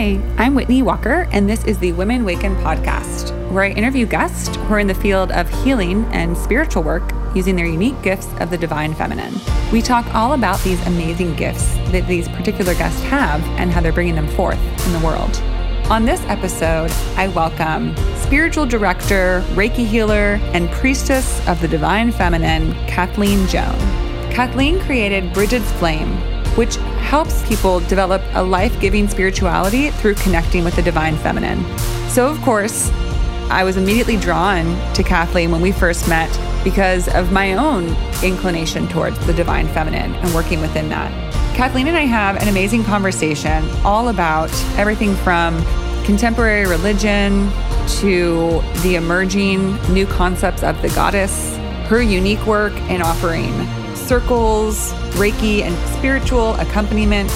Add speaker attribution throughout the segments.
Speaker 1: Hi, I'm Whitney Walker, and this is the Women Waken podcast, where I interview guests who are in the field of healing and spiritual work using their unique gifts of the divine feminine. We talk all about these amazing gifts that these particular guests have and how they're bringing them forth in the world. On this episode, I welcome spiritual director, Reiki healer, and priestess of the divine feminine, Kathleen Joan. Kathleen created Brigid's Flame, which helps people develop a life giving spirituality through connecting with the divine feminine. So, of course, I was immediately drawn to Kathleen when we first met because of my own inclination towards the divine feminine and working within that. Kathleen and I have an amazing conversation all about everything from contemporary religion to the emerging new concepts of the goddess, her unique work and offering circles, Reiki, and spiritual accompaniment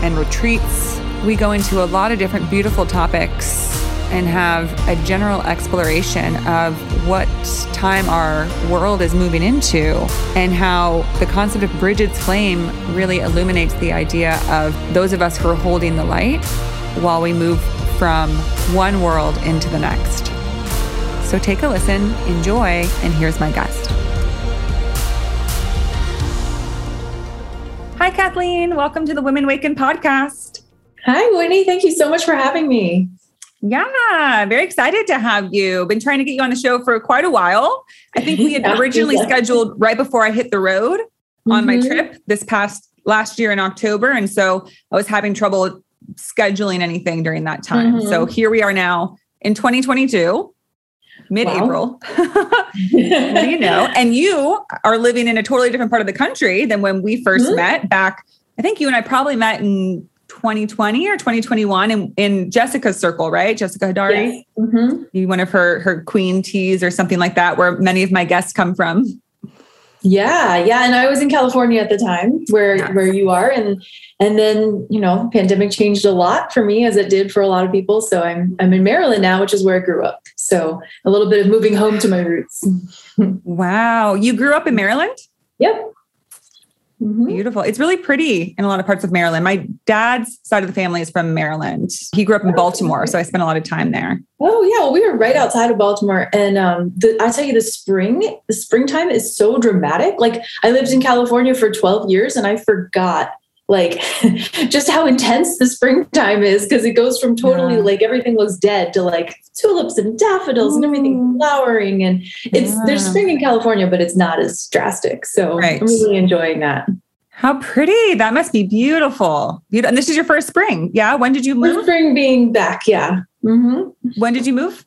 Speaker 1: and retreats. We go into a lot of different beautiful topics and have a general exploration of what time our world is moving into and how the concept of Brigid's flame really illuminates the idea of those of us who are holding the light while we move from one world into the next. So take a listen, enjoy, and here's my guest. Hi, Kathleen. Welcome to the Women Waken podcast.
Speaker 2: Hi, Whitney. Thank you so much for having me.
Speaker 1: Yeah, very excited to have you. Been trying to get you on the show for quite a while. I think we had originally scheduled right before I hit the road mm-hmm. on my mm-hmm. trip this past last year in October. And so I was having trouble scheduling anything during that time. Mm-hmm. So here we are now in 2022 mid-April. Wow. you know, and you are living in a totally different part of the country than when we 1st mm-hmm. met back. I think you and I probably met in 2020 or 2021 in, in Jessica's circle, right? Jessica Hadari. Yes. Mm-hmm. You one of her her queen teas or something like that, where many of my guests come from.
Speaker 2: Yeah, yeah, and I was in California at the time where yes. where you are and and then, you know, pandemic changed a lot for me as it did for a lot of people, so I'm I'm in Maryland now, which is where I grew up. So, a little bit of moving home to my roots.
Speaker 1: wow, you grew up in Maryland?
Speaker 2: Yep.
Speaker 1: Mm-hmm. Beautiful. It's really pretty in a lot of parts of Maryland. My dad's side of the family is from Maryland. He grew up in Baltimore, so I spent a lot of time there.
Speaker 2: Oh yeah, well, we were right outside of Baltimore, and um, the, I tell you, the spring, the springtime is so dramatic. Like I lived in California for twelve years, and I forgot like just how intense the springtime is because it goes from totally yeah. like everything looks dead to like tulips and daffodils Ooh. and everything flowering and it's yeah. there's spring in california but it's not as drastic so right. i'm really enjoying that
Speaker 1: how pretty that must be beautiful beautiful and this is your first spring yeah when did you move
Speaker 2: first spring being back yeah
Speaker 1: mm-hmm. when did you move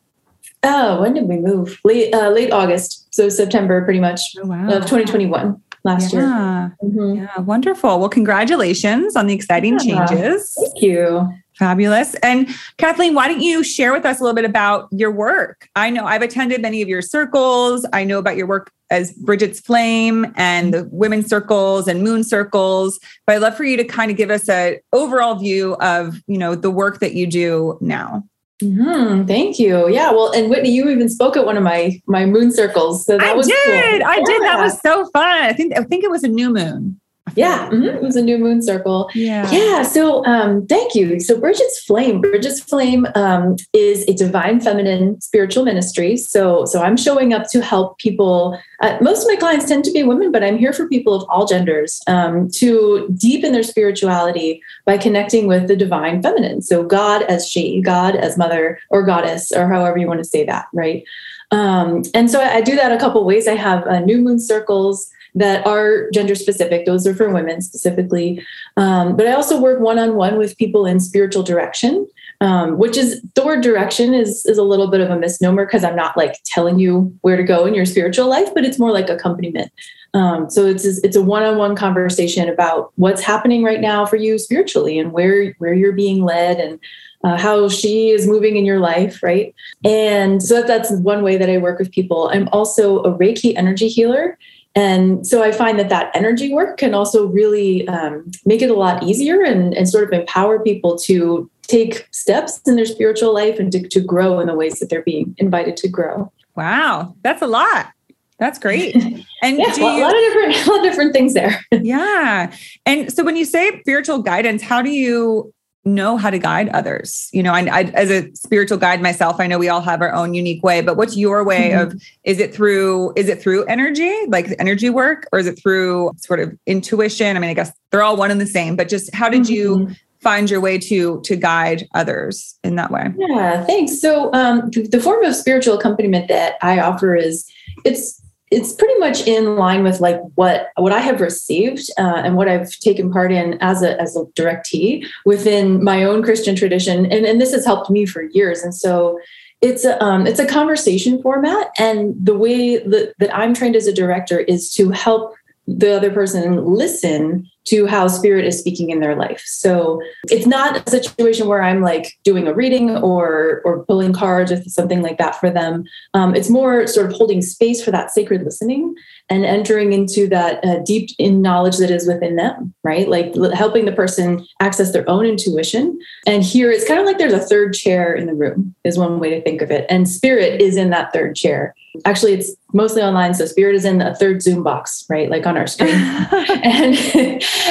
Speaker 2: oh when did we move late uh, late august so september pretty much oh, wow. of 2021 last
Speaker 1: yeah. year. Mm-hmm. Yeah, wonderful. Well, congratulations on the exciting yeah. changes.
Speaker 2: Thank you.
Speaker 1: Fabulous. And Kathleen, why don't you share with us a little bit about your work? I know I've attended many of your circles. I know about your work as Brigid's Flame and the women's circles and moon circles, but I'd love for you to kind of give us an overall view of, you know, the work that you do now.
Speaker 2: Mm-hmm. Thank you. Yeah. Well, and Whitney, you even spoke at one of my my moon circles. So that
Speaker 1: I
Speaker 2: was
Speaker 1: did.
Speaker 2: Cool.
Speaker 1: I yeah. did. That was so fun. I think I think it was a new moon.
Speaker 2: Yeah, mm-hmm. it was a new moon circle.
Speaker 1: Yeah.
Speaker 2: Yeah. So um, thank you. So Brigid's Flame, Brigid's Flame um, is a divine feminine spiritual ministry. So so I'm showing up to help people. Uh, most of my clients tend to be women, but I'm here for people of all genders um, to deepen their spirituality by connecting with the divine feminine. So God as she, God as mother or goddess, or however you want to say that, right? Um, and so I, do that a couple ways. I have uh, new moon circles that are gender specific. Those are for women specifically. Um, but I also work one on one with people in spiritual direction. Um, which is the word direction is is a little bit of a misnomer because I'm not like telling you where to go in your spiritual life, but it's more like accompaniment. Um, so it's it's a one-on-one conversation about what's happening right now for you spiritually and where where you're being led and uh, how she is moving in your life, right? And so that's one way that I work with people. I'm also a Reiki energy healer. And so I find that that energy work can also really um, make it a lot easier and, and sort of empower people to take steps in their spiritual life and to, to grow in the ways that they're being invited to grow.
Speaker 1: Wow, that's a lot. That's great.
Speaker 2: And yeah, you, a lot of different, a lot of different things there.
Speaker 1: yeah. And so when you say spiritual guidance, how do you know how to guide others you know I, I, as a spiritual guide myself i know we all have our own unique way but what's your way mm-hmm. of is it through is it through energy like energy work or is it through sort of intuition i mean i guess they're all one and the same but just how did mm-hmm. you find your way to to guide others in that way
Speaker 2: yeah thanks so um, the, the form of spiritual accompaniment that i offer is it's it's pretty much in line with like what what I have received uh, and what I've taken part in as a as a directee within my own Christian tradition, and and this has helped me for years. And so it's a um, it's a conversation format, and the way that, that I'm trained as a director is to help the other person listen to how spirit is speaking in their life. So it's not a situation where I'm like doing a reading or or pulling cards or something like that for them. Um, it's more sort of holding space for that sacred listening and entering into that uh, deep in knowledge that is within them, right? Like helping the person access their own intuition. And here it's kind of like there's a third chair in the room is one way to think of it. And spirit is in that third chair. Actually, it's mostly online, so spirit is in a third Zoom box, right? Like on our screen. and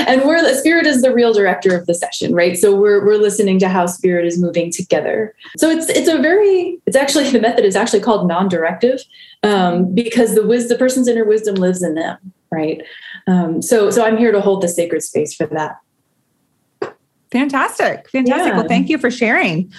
Speaker 2: and we're the spirit is the real director of the session right so we're we're listening to how spirit is moving together so it's it's a very it's actually the method is actually called non-directive um, because the wisdom the person's inner wisdom lives in them right um, so so i'm here to hold the sacred space for that
Speaker 1: fantastic fantastic yeah. well thank you for sharing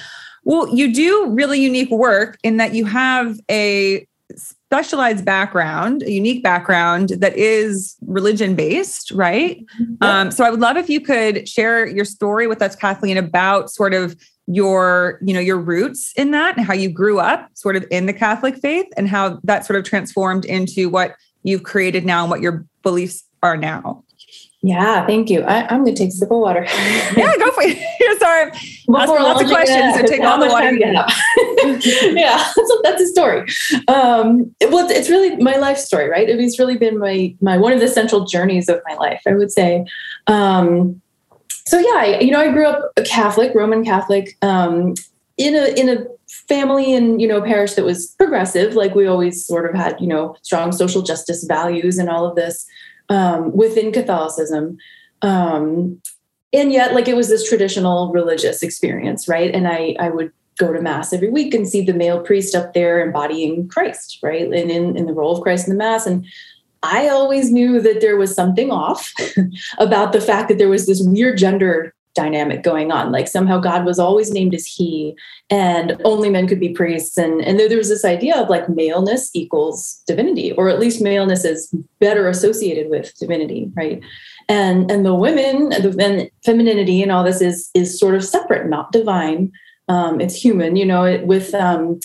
Speaker 1: well you do really unique work in that you have a specialized background, a unique background that is religion based, right? Mm-hmm. Um, so I would love if you could share your story with us, Kathleen, about sort of your you know your roots in that and how you grew up sort of in the catholic faith and how that sort of transformed into what you've created now and what your beliefs are now
Speaker 2: yeah, thank you. I, am going to take a sip of water.
Speaker 1: yeah, go for it. Sorry, Before lots of questions. So take all the water.
Speaker 2: yeah, so that's a story. Um, well, it's really my life story, right? It's really been my my one of the central journeys of my life. I would say. Um, so yeah, I, you know, I grew up a Catholic, Roman Catholic, um, in a in a family and you know parish that was progressive. Like we always sort of had, you know, strong social justice values and all of this um, within Catholicism. Um, and yet, like it was this traditional religious experience, right? And I, I would go to mass every week and see the male priest up there embodying Christ, right? And in, in the role of Christ in the mass. And I always knew that there was something off about the fact that there was this weird gender dynamic going on. Like somehow God was always named as he, and only men could be priests. And, and there, was this idea of like maleness equals divinity, or at least maleness is better associated with divinity, right? And and the women, the femininity and all this is is sort of separate, not divine. Um, it's human, you know, it, with um,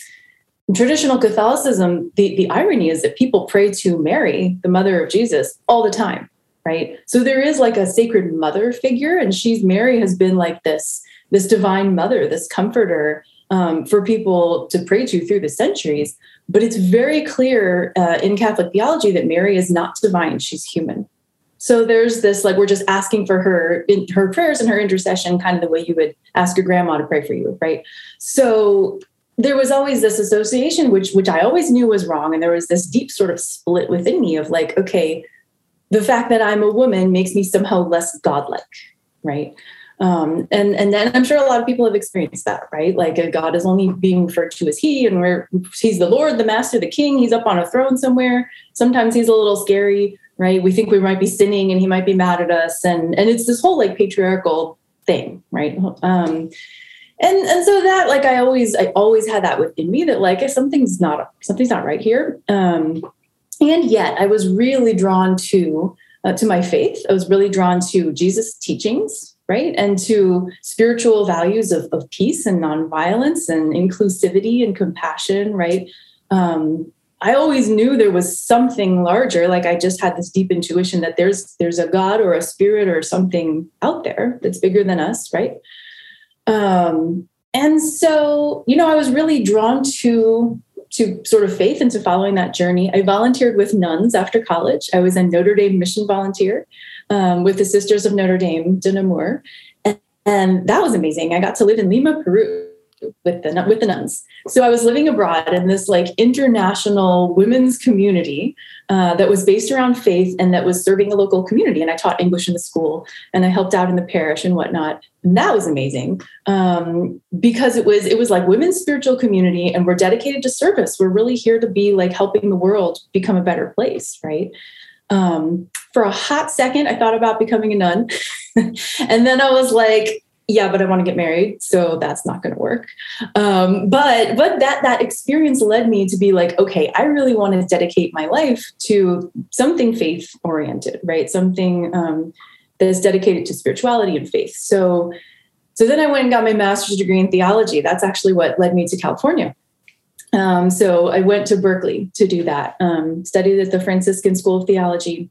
Speaker 2: traditional Catholicism, the, the irony is that people pray to Mary, the mother of Jesus, all the time right? So there is like a sacred mother figure and she's mary has been like this this divine mother this comforter um, for people to pray to through the centuries. But it's very clear uh, in catholic theology that mary is not divine she's human. So there's this like we're just asking for her in her prayers and her intercession kind of the way you would ask your grandma to pray for you right? So there was always this association which which i always knew was wrong and there was this deep sort of split within me of like okay the fact that I'm a woman makes me somehow less godlike, right? Um, and and then I'm sure a lot of people have experienced that, right? Like God is only being referred to as He, and we're He's the Lord, the Master, the King. He's up on a throne somewhere. Sometimes He's a little scary, right? We think we might be sinning, and He might be mad at us, and and it's this whole like patriarchal thing, right? Um, and and so that like I always I always had that within me that like if something's not something's not right here. Um, and yet I was really drawn to uh, to my faith. I was really drawn to Jesus' teachings, right, and to spiritual values of, of peace and nonviolence and inclusivity and compassion, right. Um, I always knew there was something larger. Like I just had this deep intuition that there's there's a God or a spirit or something out there that's bigger than us, right? Um, and so, you know, I was really drawn to to sort of faith and to following that journey. I volunteered with nuns after college. I was a Notre Dame mission volunteer um, with the Sisters of Notre Dame de Namur. And, and that was amazing. I got to live in Lima, Peru with the with the nuns. So I was living abroad in this like international women's community uh, that was based around faith and that was serving a local community. And I taught English in the school and I helped out in the parish and whatnot. And that was amazing um, because it was it was like women's spiritual community and we're dedicated to service. We're really here to be like helping the world become a better place, right? Um, for a hot second, I thought about becoming a nun. and then I was like, yeah, but I want to get married, so that's not going to work. Um, but but that that experience led me to be like, okay, I really want to dedicate my life to something faith oriented, right? Something um, that is dedicated to spirituality and faith. So so then I went and got my master's degree in theology. That's actually what led me to California. Um, so I went to Berkeley to do that. Um, studied at the Franciscan School of Theology.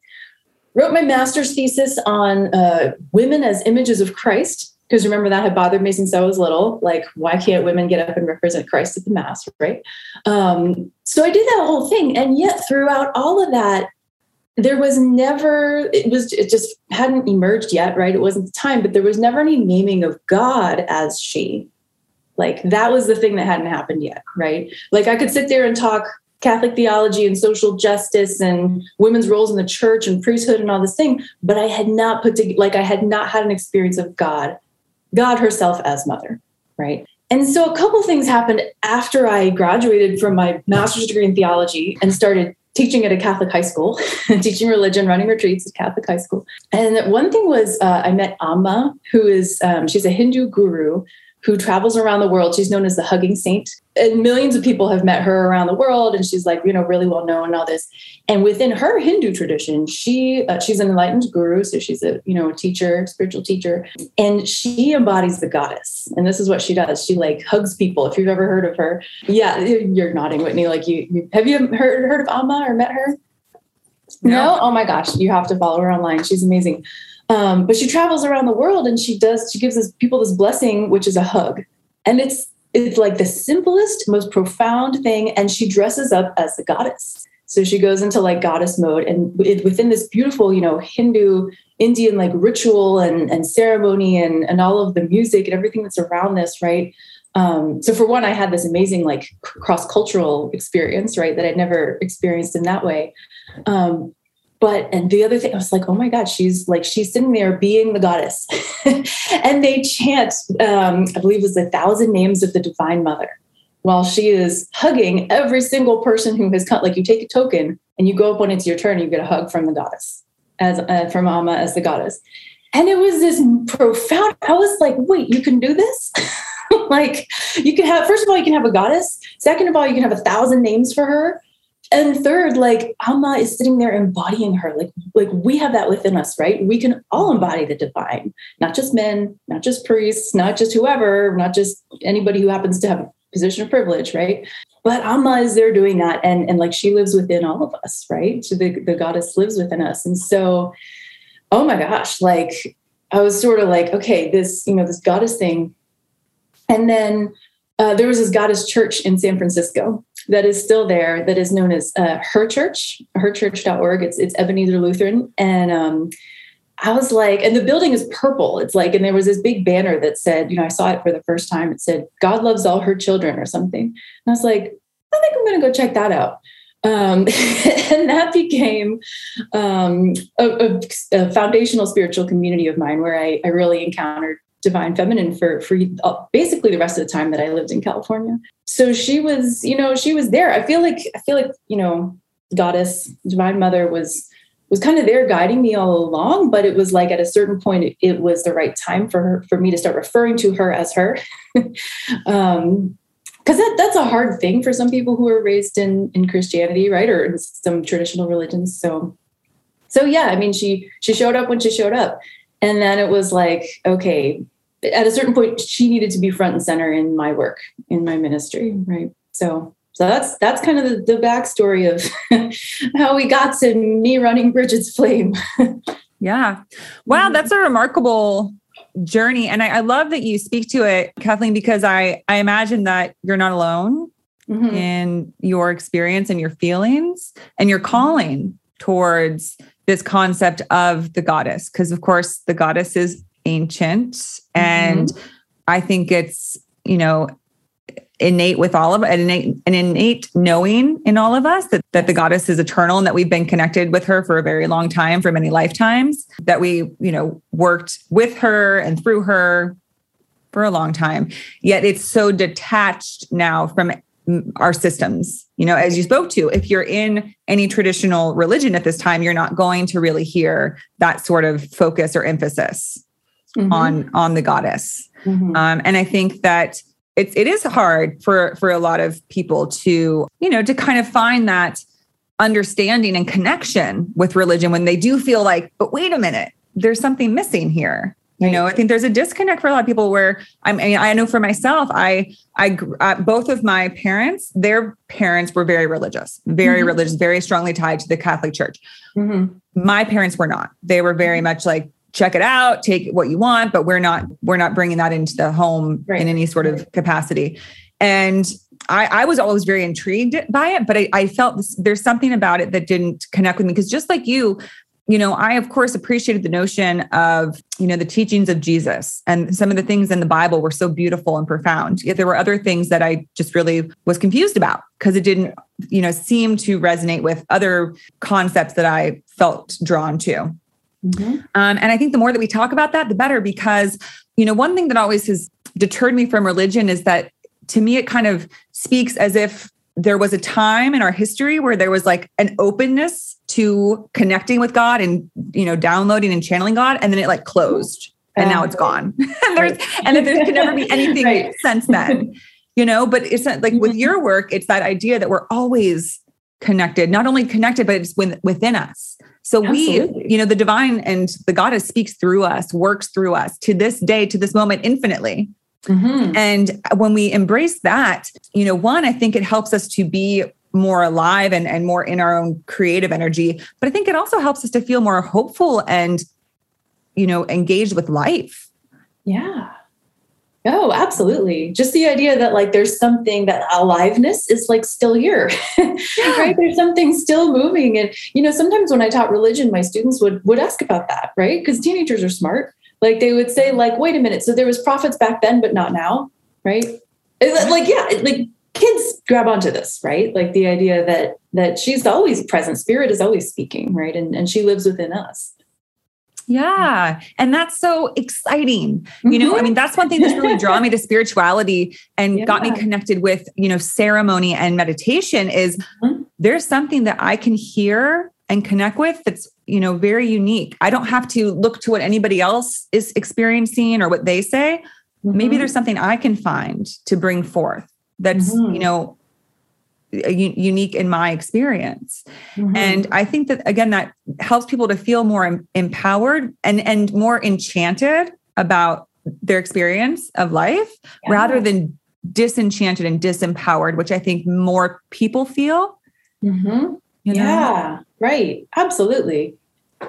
Speaker 2: Wrote my master's thesis on uh, women as images of Christ because remember that had bothered me since I was little. Like, why can't women get up and represent Christ at the Mass, right? Um, so I did that whole thing. And yet, throughout all of that, there was never, it was, it just hadn't emerged yet, right? It wasn't the time, but there was never any naming of God as she. Like, that was the thing that hadn't happened yet, right? Like, I could sit there and talk Catholic theology and social justice and women's roles in the church and priesthood and all this thing, but I had not put to, like I had not had an experience of God God herself as mother, right? And so a couple things happened after I graduated from my master's degree in theology and started teaching at a Catholic high school, teaching religion, running retreats at Catholic high school. And one thing was uh, I met Amma, who is um, she's a Hindu guru who travels around the world. She's known as the hugging saint. And millions of people have met her around the world, and she's like, you know, really well known and all this. And within her Hindu tradition, she uh, she's an enlightened guru, so she's a you know a teacher, spiritual teacher, and she embodies the goddess. And this is what she does. She like hugs people. If you've ever heard of her, yeah, you're nodding, Whitney. Like you, you have you heard heard of Amma or met her? No. no? Oh my gosh, you have to follow her online. She's amazing. Um, but she travels around the world and she does, she gives this, people this blessing, which is a hug. And it's, it's like the simplest, most profound thing. And she dresses up as the goddess. So she goes into like goddess mode and it, within this beautiful, you know, Hindu, Indian like ritual and, and ceremony and, and all of the music and everything that's around this, right? Um, so for one, I had this amazing like cross-cultural experience, right, that I'd never experienced in that way. Um, but and the other thing i was like oh my god she's like she's sitting there being the goddess. And they chant um, i believe it was a thousand names of the divine mother while she is hugging every single person who has come like you take a token and you go up when it's your turn you get a hug from the goddess as uh, from amma as the goddess. And it was this profound i was like wait you can do this? Like you can have first of all you can have a goddess. Second of all you can have a thousand names for her and third like amma is sitting there embodying her like like we have that within us right? We can all embody the divine not just men not just priests not just whoever not just anybody who happens to have a position of privilege right? But amma is there doing that and and like she lives within all of us right? So the, the goddess lives within us. And so oh my gosh like i was sort of like okay this you know this goddess thing. And then uh, there was this goddess church in San Francisco that is still there that is known as uh, her church herchurch.org it's, it's ebenezer lutheran. And um, i was like and the building is purple. It's like and there was this big banner that said you know i saw it for the first time. It said god loves all her children or something. And i was like i think i'm going to go check that out. Um, and that became um, a, a, a, foundational spiritual community of mine where I, I really encountered divine feminine for for uh, basically the rest of the time that I lived in California. So she was, you know, she was there. I feel like I feel like, you know, goddess, divine mother was was kind of there guiding me all along, but it was like at a certain point it, it was the right time for her for me to start referring to her as her. um because that, that's a hard thing for some people who are raised in in Christianity, right? Or in some traditional religions. So so yeah, I mean she she showed up when she showed up. And then it was like, okay, at a certain point she needed to be front and center in my work in my ministry right so so that's that's kind of the, the backstory of how we got to me running brigid's flame
Speaker 1: yeah wow mm-hmm. that's a remarkable journey and I, I, love that you speak to it kathleen because i i imagine that you're not alone mm-hmm. in your experience and your feelings and your calling towards this concept of the goddess because of course the goddess is ancient. And mm-hmm. I think it's, you know, innate with all of an innate, an innate knowing in all of us that, that the goddess is eternal and that we've been connected with her for a very long time, for many lifetimes, that we, you know, worked with her and through her for a long time. Yet it's so detached now from our systems. You know, as you spoke to, if you're in any traditional religion at this time, you're not going to really hear that sort of focus or emphasis mm-hmm. on on the goddess. Mm-hmm. Um, and I think that it's it is hard for for a lot of people to you know to kind of find that understanding and connection with religion when they do feel like, but wait a minute, there's something missing here. You know, I think there's a disconnect for a lot of people where I mean, I know for myself, I, I, uh, both of my parents, their parents were very religious, very mm-hmm. religious, very strongly tied to the Catholic Church. Mm-hmm. My parents were not. They were very much like, check it out, take what you want, but we're not, we're not bringing that into the home right. in any sort of capacity. And I, I, was always very intrigued by it, but I, I felt this, there's something about it that didn't connect with me because just like you, you know, I of course appreciated the notion of, you know, the teachings of Jesus and some of the things in the Bible were so beautiful and profound. Yet there were other things that I just really was confused about because it didn't, you know, seem to resonate with other concepts that I felt drawn to. Mm-hmm. Um, and I think the more that we talk about that, the better, because, you know, one thing that always has deterred me from religion is that to me, it kind of speaks as if there was a time in our history where there was like an openness to connecting with God and you know downloading and channeling God, and then it like closed, and now it's gone. and there's and then there can never be anything right. since then, you know. But it's not like with mm-hmm. your work, it's that idea that we're always connected, not only connected, but it's within us. So Absolutely. we, you know, the divine and the goddess speaks through us, works through us to this day, to this moment, infinitely. Mm-hmm. And when we embrace that, you know, one, I think it helps us to be more alive and, and more in our own creative energy. But I think it also helps us to feel more hopeful and, you know, engaged with life.
Speaker 2: Yeah. Oh, absolutely. Just the idea that like there's something that aliveness is like still here. Yeah. right? There's something still moving. And you know, sometimes when I taught religion, my students would would ask about that, right? Because teenagers are smart. Like they would say, like, wait a minute, so there was prophets back then, but not now, right? Like, yeah, like kids grab onto this, right? Like the idea that that she's always present, spirit is always speaking, right? And and she lives within us.
Speaker 1: Yeah. And that's so exciting. Mm-hmm. You know, I mm-hmm. mean, that's one thing that's really drawn me to spirituality and yeah. got me connected with, you know, ceremony and meditation is mm-hmm. there's something that I can hear and connect with that's, you know, very unique. I don't have to look to what anybody else is experiencing or what they say. Mm-hmm. Maybe there's something I can find to bring forth that's mm-hmm. you know unique in my experience mm-hmm. and i think that again that helps people to feel more em- empowered and and more enchanted about their experience of life yeah. rather than disenchanted and disempowered which i think more people feel
Speaker 2: mm-hmm. You know? yeah right absolutely.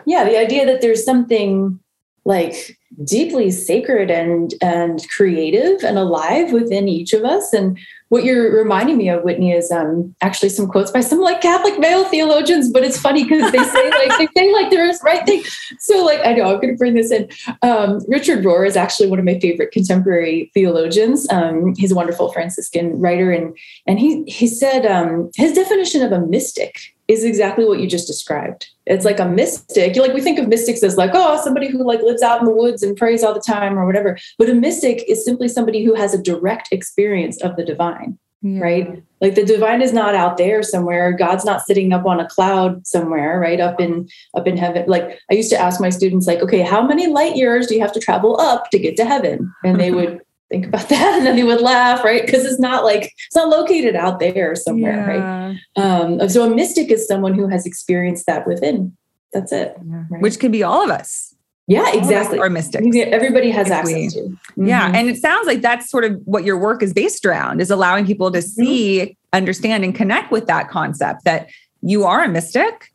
Speaker 2: Yeah the idea that there's something like deeply sacred and and creative and alive within each of us and what you're reminding me of whitney is um, actually some quotes by some like catholic male theologians but it's funny because they say like they say like there is right thing so like i know i'm going to bring this in. Um, richard rohr is actually one of my favorite contemporary theologians. Um, he's a wonderful franciscan writer and and he he said um, his definition of a mystic is exactly what you just described. It's like a mystic. You like we think of mystics as like, oh, somebody who like lives out in the woods and prays all the time or whatever. But a mystic is simply somebody who has a direct experience of the divine. Yeah. Right? Like the divine is not out there somewhere. God's not sitting up on a cloud somewhere, right? Up in up in heaven. Like I used to ask my students, like, okay, how many light years do you have to travel up to get to heaven? And they would think about that and then they would laugh right because it's not like it's not located out there somewhere yeah. right um, so a mystic is someone who has experienced that within that's it
Speaker 1: yeah. right? which could be all of us
Speaker 2: yeah exactly
Speaker 1: or mystic
Speaker 2: everybody has access we, to
Speaker 1: mm-hmm. yeah and it sounds like that's sort of what your work is based around is allowing people to mm-hmm. see mm-hmm. understand and connect with that concept that you are a mystic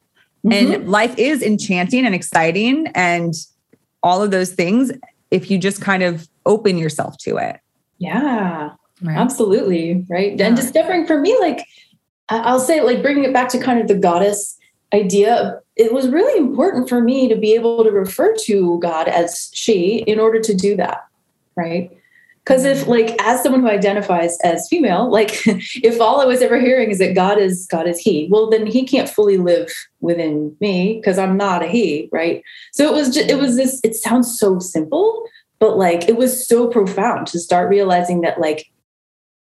Speaker 1: mm-hmm. and life is enchanting and exciting and all of those things if you just kind of open yourself to it.
Speaker 2: Yeah, right. absolutely. Right. Yeah. And discovering for me, like, I'll say, like, bringing it back to kind of the goddess idea, it was really important for me to be able to refer to God as she in order to do that. Right. Because if mm-hmm. like as someone who identifies as female, like if all I was ever hearing is that God is God is he, well then he can't fully live within me because I'm not a he, right? So it was just it was this, it sounds so simple, but like it was so profound to start realizing that like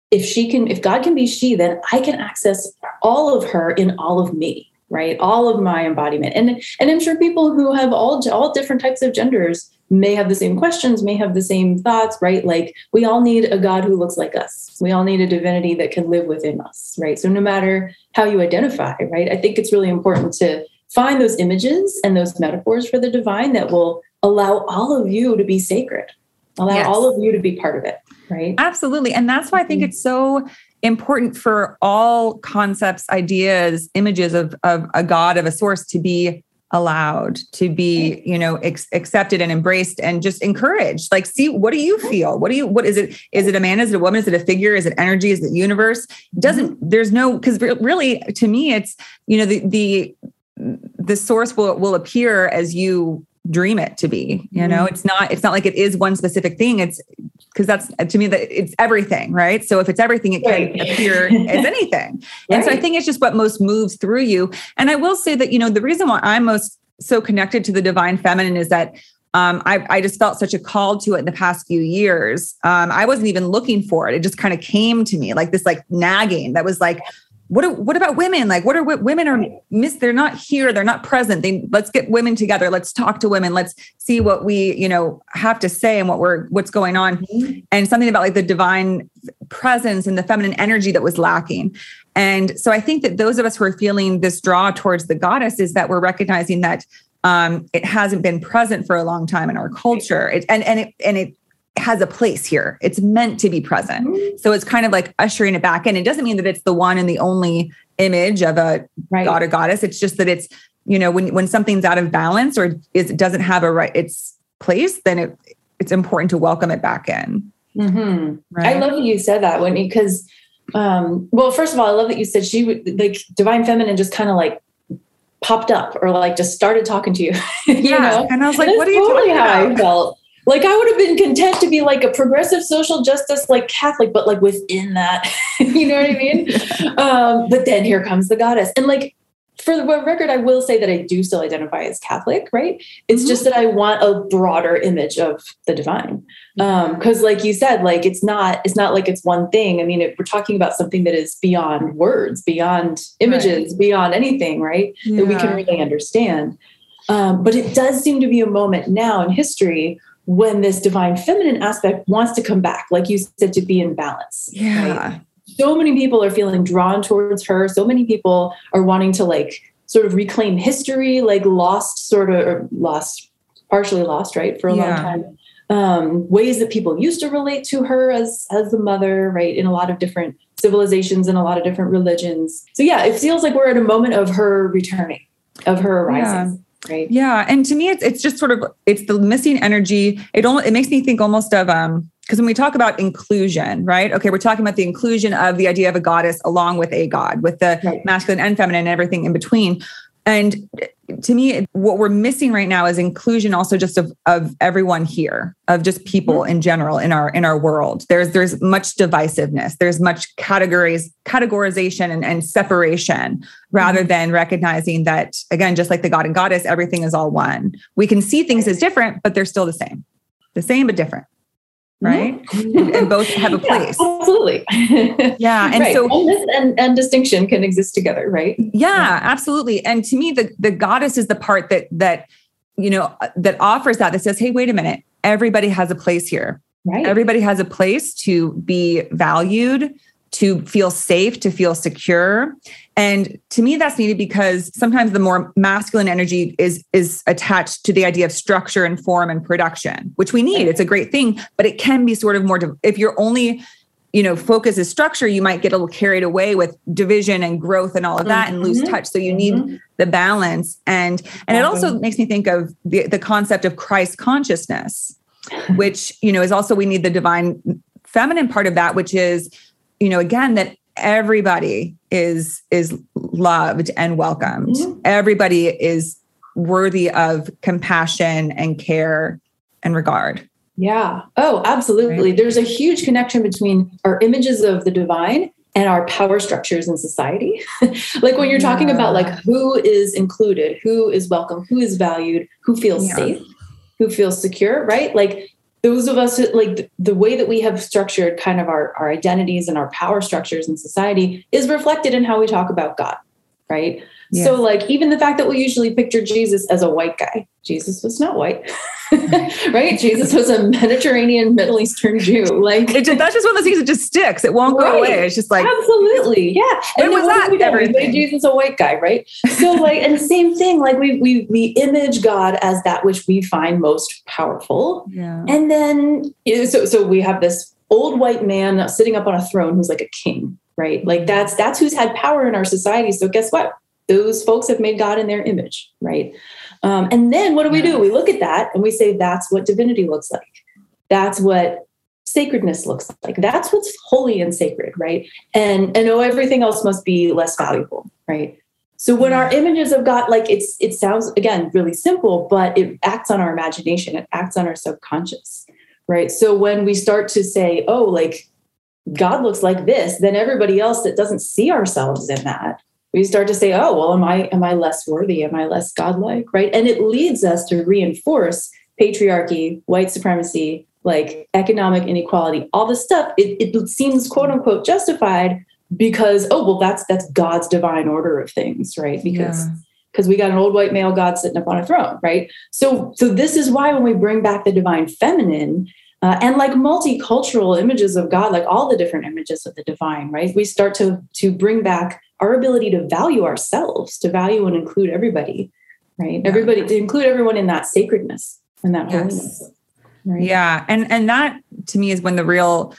Speaker 2: if she can if God can be she, then I can access all of her in all of me right? All of my embodiment. And and i'm sure people who have all all different types of genders may have the same questions may have the same thoughts right? Like we all need a god who looks like us. We all need a divinity that can live within us right? So no matter how you identify right? I think it's really important to find those images and those metaphors for the divine that will allow all of you to be sacred allow yes. all of you to be part of it right?
Speaker 1: Absolutely. And that's why i think mm-hmm. it's so important for all concepts, ideas, images of, of a God, of a source to be allowed to be you know ex- accepted and embraced and just encouraged. Like see what do you feel? What do you what is it? Is it a man? Is it a woman? Is it a figure? Is it energy? Is it universe? Doesn't mm-hmm. there's no because really to me it's you know the the the source will will appear as you dream it to be you know mm-hmm. it's not it's not like it is one specific thing it's because that's to me that it's everything right so if it's everything it can right. appear as anything right. and so i think it's just what most moves through you and i will say that you know the reason why i'm most so connected to the divine feminine is that um, I, I, just felt such a call to it in the past few years. Um, I wasn't even looking for it. It just kind of came to me like this, like nagging that was like, what are, what about women? Like, what are women are miss? They're not here. They're not present. They let's get women together. Let's talk to women. Let's see what we you know have to say and what we're what's going on. Mm-hmm. And something about like the divine presence and the feminine energy that was lacking. And so I think that those of us who are feeling this draw towards the goddess is that we're recognizing that um, it hasn't been present for a long time in our culture. It, and and it and it has a place here. It's meant to be present. Mm-hmm. So it's kind of like ushering it back in. It doesn't mean that it's the one and the only image of a right. god or goddess. It's just that it's, you know, when when something's out of balance or is it doesn't have a right its place, then it it's important to welcome it back in.
Speaker 2: Mm-hmm. Right? I love that you said that when because um well, first of all, I love that you said she would like divine feminine just kind of like popped up or like just started talking to you. you
Speaker 1: yeah. Know? And I was like, what are you
Speaker 2: totally
Speaker 1: talking
Speaker 2: how
Speaker 1: about?
Speaker 2: I felt like I would have been content to be like a progressive social justice, like Catholic, but like within that, you know what I mean? um, but then here comes the goddess. And like for the record, I will say that I do still identify as Catholic, right? It's mm-hmm. just that I want a broader image of the divine. Um, because like you said, like it's not, it's not like it's one thing. I mean, it, we're talking about something that is beyond words, beyond images, right. beyond anything, right? Yeah. That we can really understand. Um, but it does seem to be a moment now in history when this divine feminine aspect wants to come back, like you said, to be in balance.
Speaker 1: Yeah. Right?
Speaker 2: So many people are feeling drawn towards her. So many people are wanting to like sort of reclaim history, like lost, sort of, or lost, partially lost, right, for a yeah. long time. Um, ways that people used to relate to her as as the mother, right, in a lot of different civilizations and a lot of different religions. So yeah, it feels like we're at a moment of her returning, of her arising. Yeah. Right.
Speaker 1: Yeah. And to me, it's it's just sort of it's the missing energy. It almost it makes me think almost of um because when we talk about inclusion, right? Okay, we're talking about the inclusion of the idea of a goddess along with a god, with the right. masculine and feminine and everything in between. And to me, what we're missing right now is inclusion also just of, of everyone here, of just people mm-hmm. in general in our in our world. There's there's much divisiveness, there's much categories, categorization and, and separation, rather mm-hmm. than recognizing that, again, just like the god and goddess, everything is all one. We can see things as different, but they're still the same. The same but different right? Mm-hmm. And, and, both have a place.
Speaker 2: Yeah, absolutely.
Speaker 1: yeah. And
Speaker 2: right.
Speaker 1: so
Speaker 2: and, and, and, distinction can exist together, right?
Speaker 1: Yeah, yeah, absolutely. And to me, the, the goddess is the part that that you know that offers that that says, hey, wait a minute, everybody has a place here. Right. Everybody has a place to be valued, to feel safe, to feel secure. And to me, that's needed because sometimes the more masculine energy is is attached to the idea of structure and form and production, which we need. It's a great thing, but it can be sort of more. If you're only you know focus is structure you might get a little carried away with division and growth and all of that mm-hmm. and lose touch so you need mm-hmm. the balance and and it also makes me think of the, the concept of christ consciousness which you know is also we need the divine feminine part of that which is you know again that everybody is is loved and welcomed mm-hmm. everybody is worthy of compassion and care and regard
Speaker 2: Yeah. Oh, absolutely. Right. There's a huge connection between our images of the divine and our power structures in society. like when you're talking yeah. about like who is included, who is welcome, who is valued, who feels yeah. safe, who feels secure, right? Like those of us like the way that we have structured kind of our, our identities and our power structures in society is reflected in how we talk about God, right? Yeah. So, like, even the fact that we usually picture Jesus as a white guy, Jesus was not white, right? Jesus was a Mediterranean, Middle Eastern Jew. Like,
Speaker 1: it just, that's just one of those things that just sticks. It won't right. go away. It's just like,
Speaker 2: absolutely, yeah.
Speaker 1: And was that?
Speaker 2: Everything? Jesus a white guy, right? So, like, and same thing. Like, we we we image God as that which we find most powerful,
Speaker 1: yeah.
Speaker 2: And then, eh, so so we have this old white man sitting up on a throne who's like a king right like that's that's who's had power in our society so guess what those folks have made God in their image, right? Um, and then what do we do? We look at that and we say, that's what divinity looks like. That's what sacredness looks like. That's what's holy and sacred, right? And and oh, everything else must be less valuable, right? So when our images of God, like it's it sounds again really simple, but it acts on our imagination, it acts on our subconscious, right? So when we start to say, oh, like God looks like this, then everybody else that doesn't see ourselves in that we start to say, oh, well, am I am I less worthy? Am I less godlike? Right. And it leads us to reinforce patriarchy, white supremacy, like economic inequality, all this stuff. It, it seems quote unquote justified because, oh, well, that's that's God's divine order of things, right? Because yeah because we got an old white male god sitting up on a throne right so so this is why when we bring back the divine feminine uh, and like multicultural images of god like all the different images of the divine right we start to to bring back our ability to value ourselves, to value and include everybody, right? Yeah. Everybody to include everyone in that sacredness and that yes. holiness.
Speaker 1: Right? Yeah. And and that to me is when the real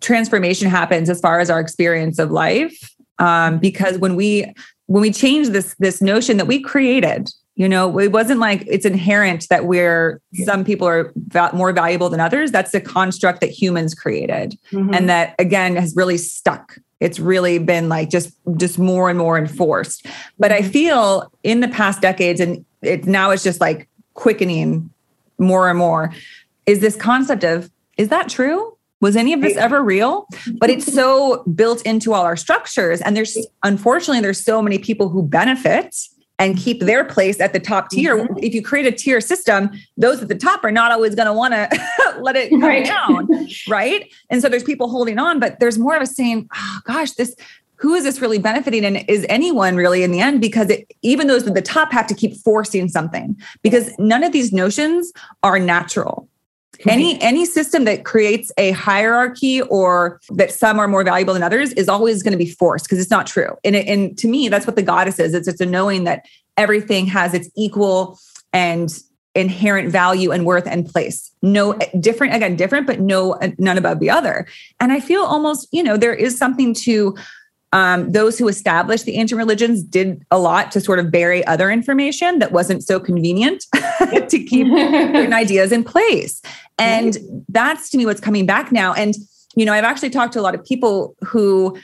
Speaker 1: transformation happens as far as our experience of life. Um, because when we when we change this this notion that we created you know it wasn't like it's inherent that we're yeah. some people are va- more valuable than others that's the construct that humans created mm-hmm. and that again has really stuck it's really been like just just more and more enforced. But i mm-hmm. feel in the past decades and it now it's just like quickening more and more is this concept of is that true? Was any of this ever real? But it's so built into all our structures and there's unfortunately there's so many people who benefit and keep their place at the top tier. Mm-hmm. If you create a tier system, those at the top are not always going to want to let it come right. down, right? And so there's people holding on, but there's more of a saying, "Oh gosh, this who is this really benefiting and is anyone really in the end because it, even those at the top have to keep forcing something because none of these notions are natural any any system that creates a hierarchy or that some are more valuable than others is always going to be forced because it's not true. And, it, and to me, that's what the goddess is. It's it's a knowing that everything has its equal and inherent value and worth and place. No different again, different, but no none above the other. And I feel almost, you know, there is something to um, those who established the ancient religions did a lot to sort of bury other information that wasn't so convenient to keep certain ideas in place. And that's to me what's coming back now. And, you know, I've actually talked to a lot of people who,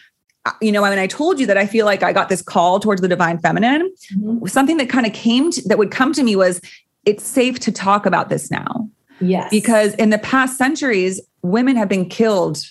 Speaker 1: uh, you know, when I told you that I feel like I got this call towards the divine feminine, mm-hmm. something that kind of came to, that would come to me was it's safe to talk about this now.
Speaker 2: Yes.
Speaker 1: Because in the past centuries, women have been killed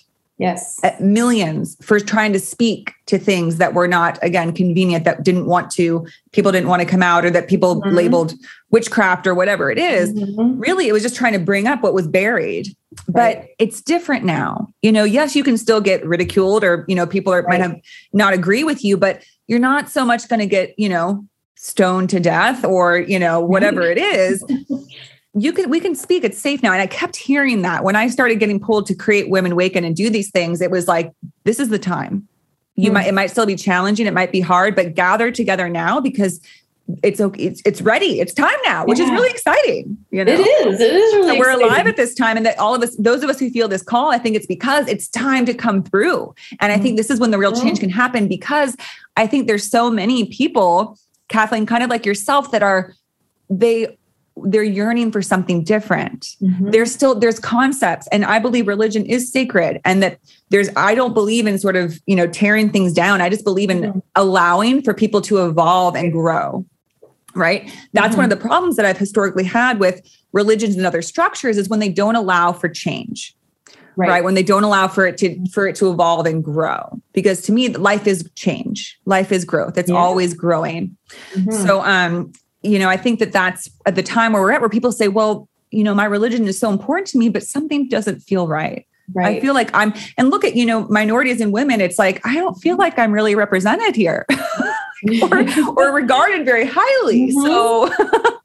Speaker 2: yes
Speaker 1: millions for trying to speak to things that were not again convenient that didn't want to people didn't want to come out or that people mm-hmm. labeled witchcraft or whatever it is. Mm-hmm. really it was just trying to bring up what was buried right. but it's different now you know yes you can still get ridiculed or you know people are, right. might have not agree with you but you're not so much going to get you know stoned to death or you know whatever it is you can we can speak it's safe now and i kept hearing that when i started getting pulled to create women waken and do these things it was like this is the time you mm. might it might still be challenging it might be hard but gather together now because it's okay it's, it's ready it's time now which yeah. is really exciting you know
Speaker 2: it is it is really
Speaker 1: so we're exciting. alive at this time and that all of us those of us who feel this call i think it's because it's time to come through and i think this is when the real change can happen because i think there's so many people kathleen kind of like yourself that are they they're yearning for something different mm-hmm. there's still there's concepts and i believe religion is sacred and that there's i don't believe in sort of you know tearing things down i just believe in mm-hmm. allowing for people to evolve and grow right that's mm-hmm. one of the problems that i've historically had with religions and other structures is when they don't allow for change right. right. when they don't allow for it to for it to evolve and grow because to me life is change life is growth it's yeah. always growing mm-hmm. so um you know i think that that's at the time where we're at where people say well you know my religion is so important to me but something doesn't feel right Right. I feel like I'm, and look at, you know, minorities and women, it's like, I don't feel like I'm really represented here. or, or regarded very highly. Mm-hmm. So,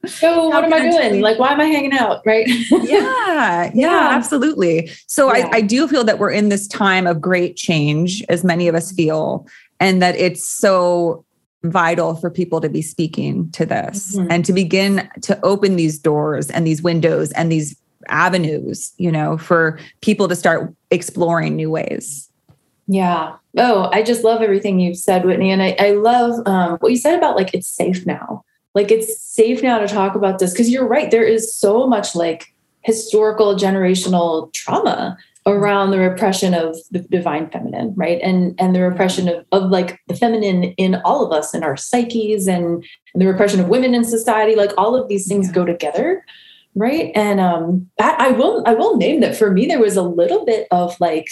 Speaker 2: so what am I doing? Like, why am I hanging out? Right.
Speaker 1: yeah, yeah, yeah, absolutely. So yeah. I, I do feel that we're in this time of great change, as many of us feel, and that it's so vital for people to be speaking to this mm-hmm. and to begin to open these doors and these windows and these avenues, you know, for people to start exploring new ways.
Speaker 2: Yeah. Oh, I just love everything you've said, Whitney. And I, I love um, what you said about like it's safe now. Like it's safe now to talk about this because you're right. There is so much like historical generational trauma around the repression of the divine feminine right? And and the repression of, of like the feminine in all of us in our psyches and, and the repression of women in society like all of these things go together right? And um I, I will i will name that for me there was a little bit of like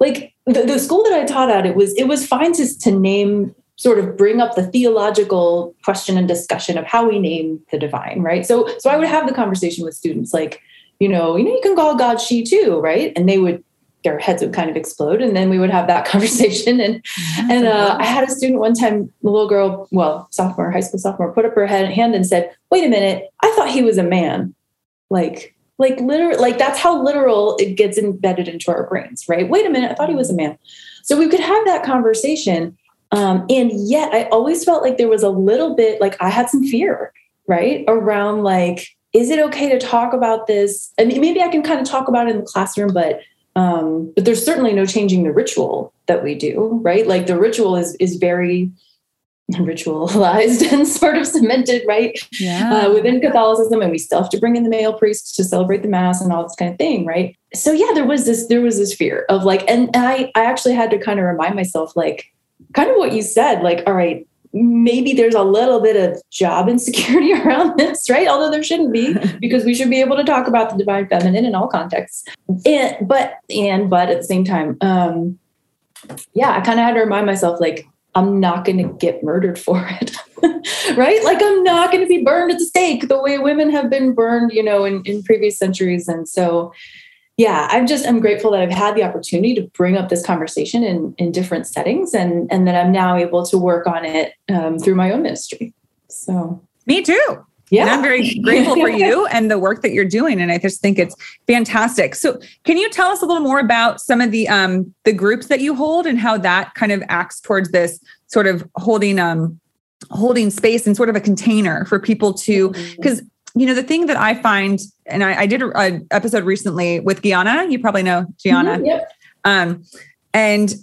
Speaker 2: like the, the school that I taught at, it was it was fine to, to name sort of bring up the theological question and discussion of how we name the divine, right? So so I would have the conversation with students like, you know, you know, you can call God she too, right? And they would their heads would kind of explode and then we would have that conversation. And and uh, i had a student one time a little girl well sophomore high school sophomore put up her head, hand and said wait a minute i thought he was a man. Like like literal like that's how literal it gets embedded into our brains right? Wait a minute i thought he was a man. So we could have that conversation um, and yet i always felt like there was a little bit like i had some fear right? Around like is it okay to talk about this I mean, maybe i can kind of talk about it in the classroom but um, but there's certainly no changing the ritual that we do right like the ritual is is very ritualized and sort of cemented, right? Yeah. Uh, within Catholicism, and we still have to bring in the male priest to celebrate the mass and all this kind of thing, right? So yeah, there was this there was this fear of like, and, and I I actually had to kind of remind myself like, kind of what you said, like, all right, maybe there's a little bit of job insecurity around this, right? Although there shouldn't be, because we should be able to talk about the divine feminine in all contexts. And but and but at the same time, um, yeah, I kind of had to remind myself like I'm not going to get murdered for it. right? Like I'm not going to be burned at the stake the way women have been burned, you know, in, in previous centuries. And so, yeah, I'm just, I'm grateful that I've had the opportunity to bring up this conversation in, in different settings and, and that I'm now able to work on it um, through my own ministry. So
Speaker 1: me too. Yeah. And I'm very grateful for you and the work that you're doing. And I just think it's fantastic. So can you tell us a little more about some of the um the groups that you hold and how that kind of acts towards this sort of holding um holding space and sort of a container for people to because mm-hmm. You know the thing that I find, and I, I did an episode recently with Gianna. You probably know Gianna. Mm-hmm, yep. Um, and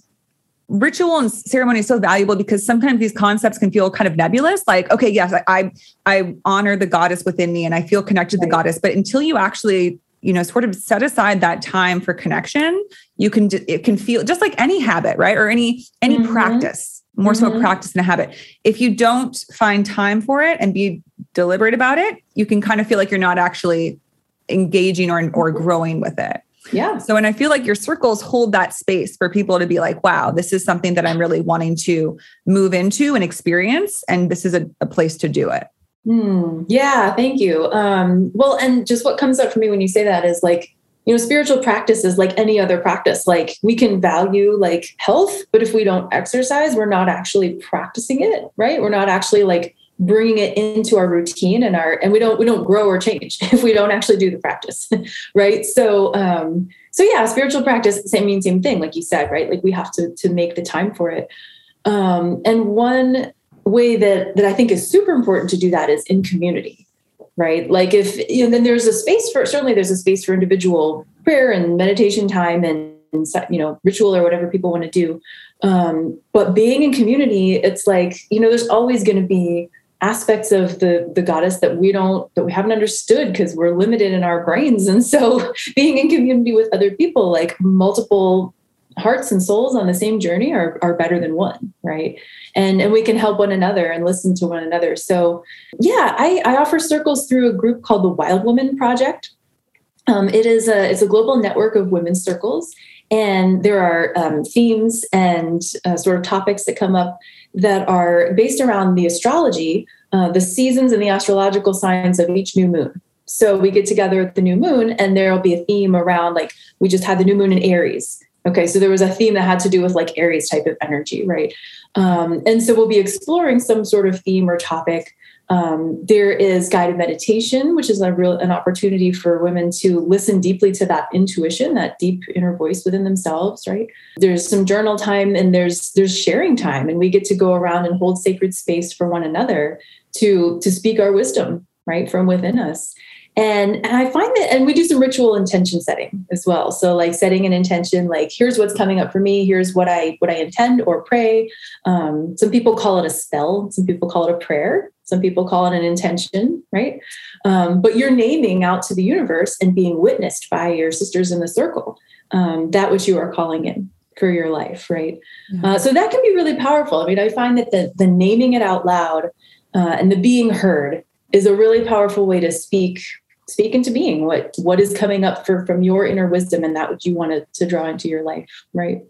Speaker 1: ritual and ceremony is so valuable because sometimes these concepts can feel kind of nebulous like okay yes i i, I honor the goddess within me and i feel connected right. to the goddess but until you actually you know sort of set aside that time for connection you can it can feel just like any habit right or any any mm-hmm. practice more mm-hmm. so a mm-hmm. practice than a habit if you don't find time for it and be deliberate about it you can kind of feel like you're not actually engaging or or growing with it
Speaker 2: yeah.
Speaker 1: So, and I feel like your circles hold that space for people to be like, wow, this is something that I'm really wanting to move into and experience. And this is a, a place to do it.
Speaker 2: Hmm. Yeah. Thank you. Um, well, and just what comes up for me when you say that is like, you know, spiritual practice is like any other practice. Like we can value like health, but if we don't exercise, we're not actually practicing it, right? We're not actually like bringing it into our routine and our and we don't we don't grow or change if we don't actually do the practice right so um so yeah spiritual practice same mean same thing like you said right like we have to to make the time for it um and one way that that i think is super important to do that is in community right? Like if you know then there's a space for certainly there's a space for individual prayer and meditation time and you know ritual or whatever people want to do. Um, but being in community it's like you know there's always going to be aspects of the the goddess that we don't that we haven't understood because we're limited in our brains. And so being in community with other people like multiple hearts and souls on the same journey are, are better than one right? And and we can help one another and listen to one another. So yeah i, I offer circles through a group called the wild woman project. Um, it is a it's a global network of women's circles and there are um, themes and uh, sort of topics that come up that are based around the astrology uh, the seasons and the astrological signs of each new moon. So we get together at the new moon and there'll be a theme around like we just had the new moon in aries Okay, so there was a theme that had to do with like Aries type of energy, right? Um, and so we'll be exploring some sort of theme or topic. Um, there is guided meditation, which is a real an opportunity for women to listen deeply to that intuition, that deep inner voice within themselves, right? There's some journal time and there's there's sharing time, and we get to go around and hold sacred space for one another to to speak our wisdom, right, from within us. And, and I find that, and we do some ritual intention setting as well. So like setting an intention, like here's what's coming up for me. Here's what I what I intend or pray. Um, some people call it a spell. Some people call it a prayer. Some people call it an intention, right? Um, but you're naming out to the universe and being witnessed by your sisters in the circle um, that which you are calling in for your life, right? Mm-hmm. Uh, so that can be really powerful. I mean, I find that the the naming it out loud uh, and the being heard is a really powerful way to speak speak into being what what is coming up for from your inner wisdom and that what you wanted to draw into your life right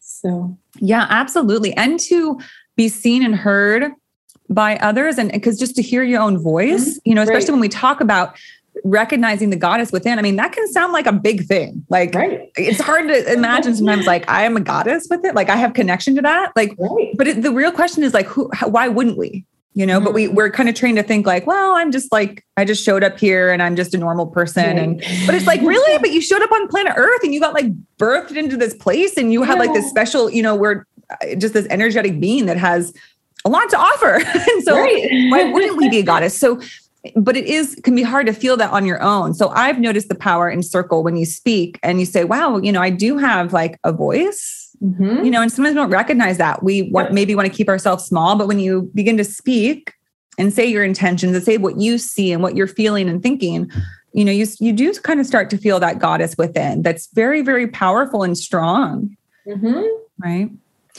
Speaker 2: so
Speaker 1: yeah absolutely and to be seen and heard by others and because just to hear your own voice mm-hmm. you know especially right. when we talk about recognizing the goddess within i mean that can sound like a big thing like right. it's hard to imagine sometimes like i am a goddess with it like i have connection to that like right. but it, the real question is like who how, why wouldn't we you know mm-hmm. but we mm-hmm. we're kind of trained to think like well i'm just like i just showed up here and i'm just a normal person and but it's like really but you showed up on planet earth and you got like birthed into this place and you yeah. had like this special you know we're uh, just this energetic being that has a lot to offer and so right. why wouldn't we be a goddess so but it is can be hard to feel that on your own so i've noticed the power in circle when you speak and you say wow you know i do have like a voice Mm-hmm. You know, and sometimes we don't recognize that. We want maybe want to keep ourselves small, but when you begin to speak and say your intentions and say what you see and what you're feeling and thinking, you know, you you do kind of start to feel that goddess within. That's very very powerful and strong. Mm-hmm. Right?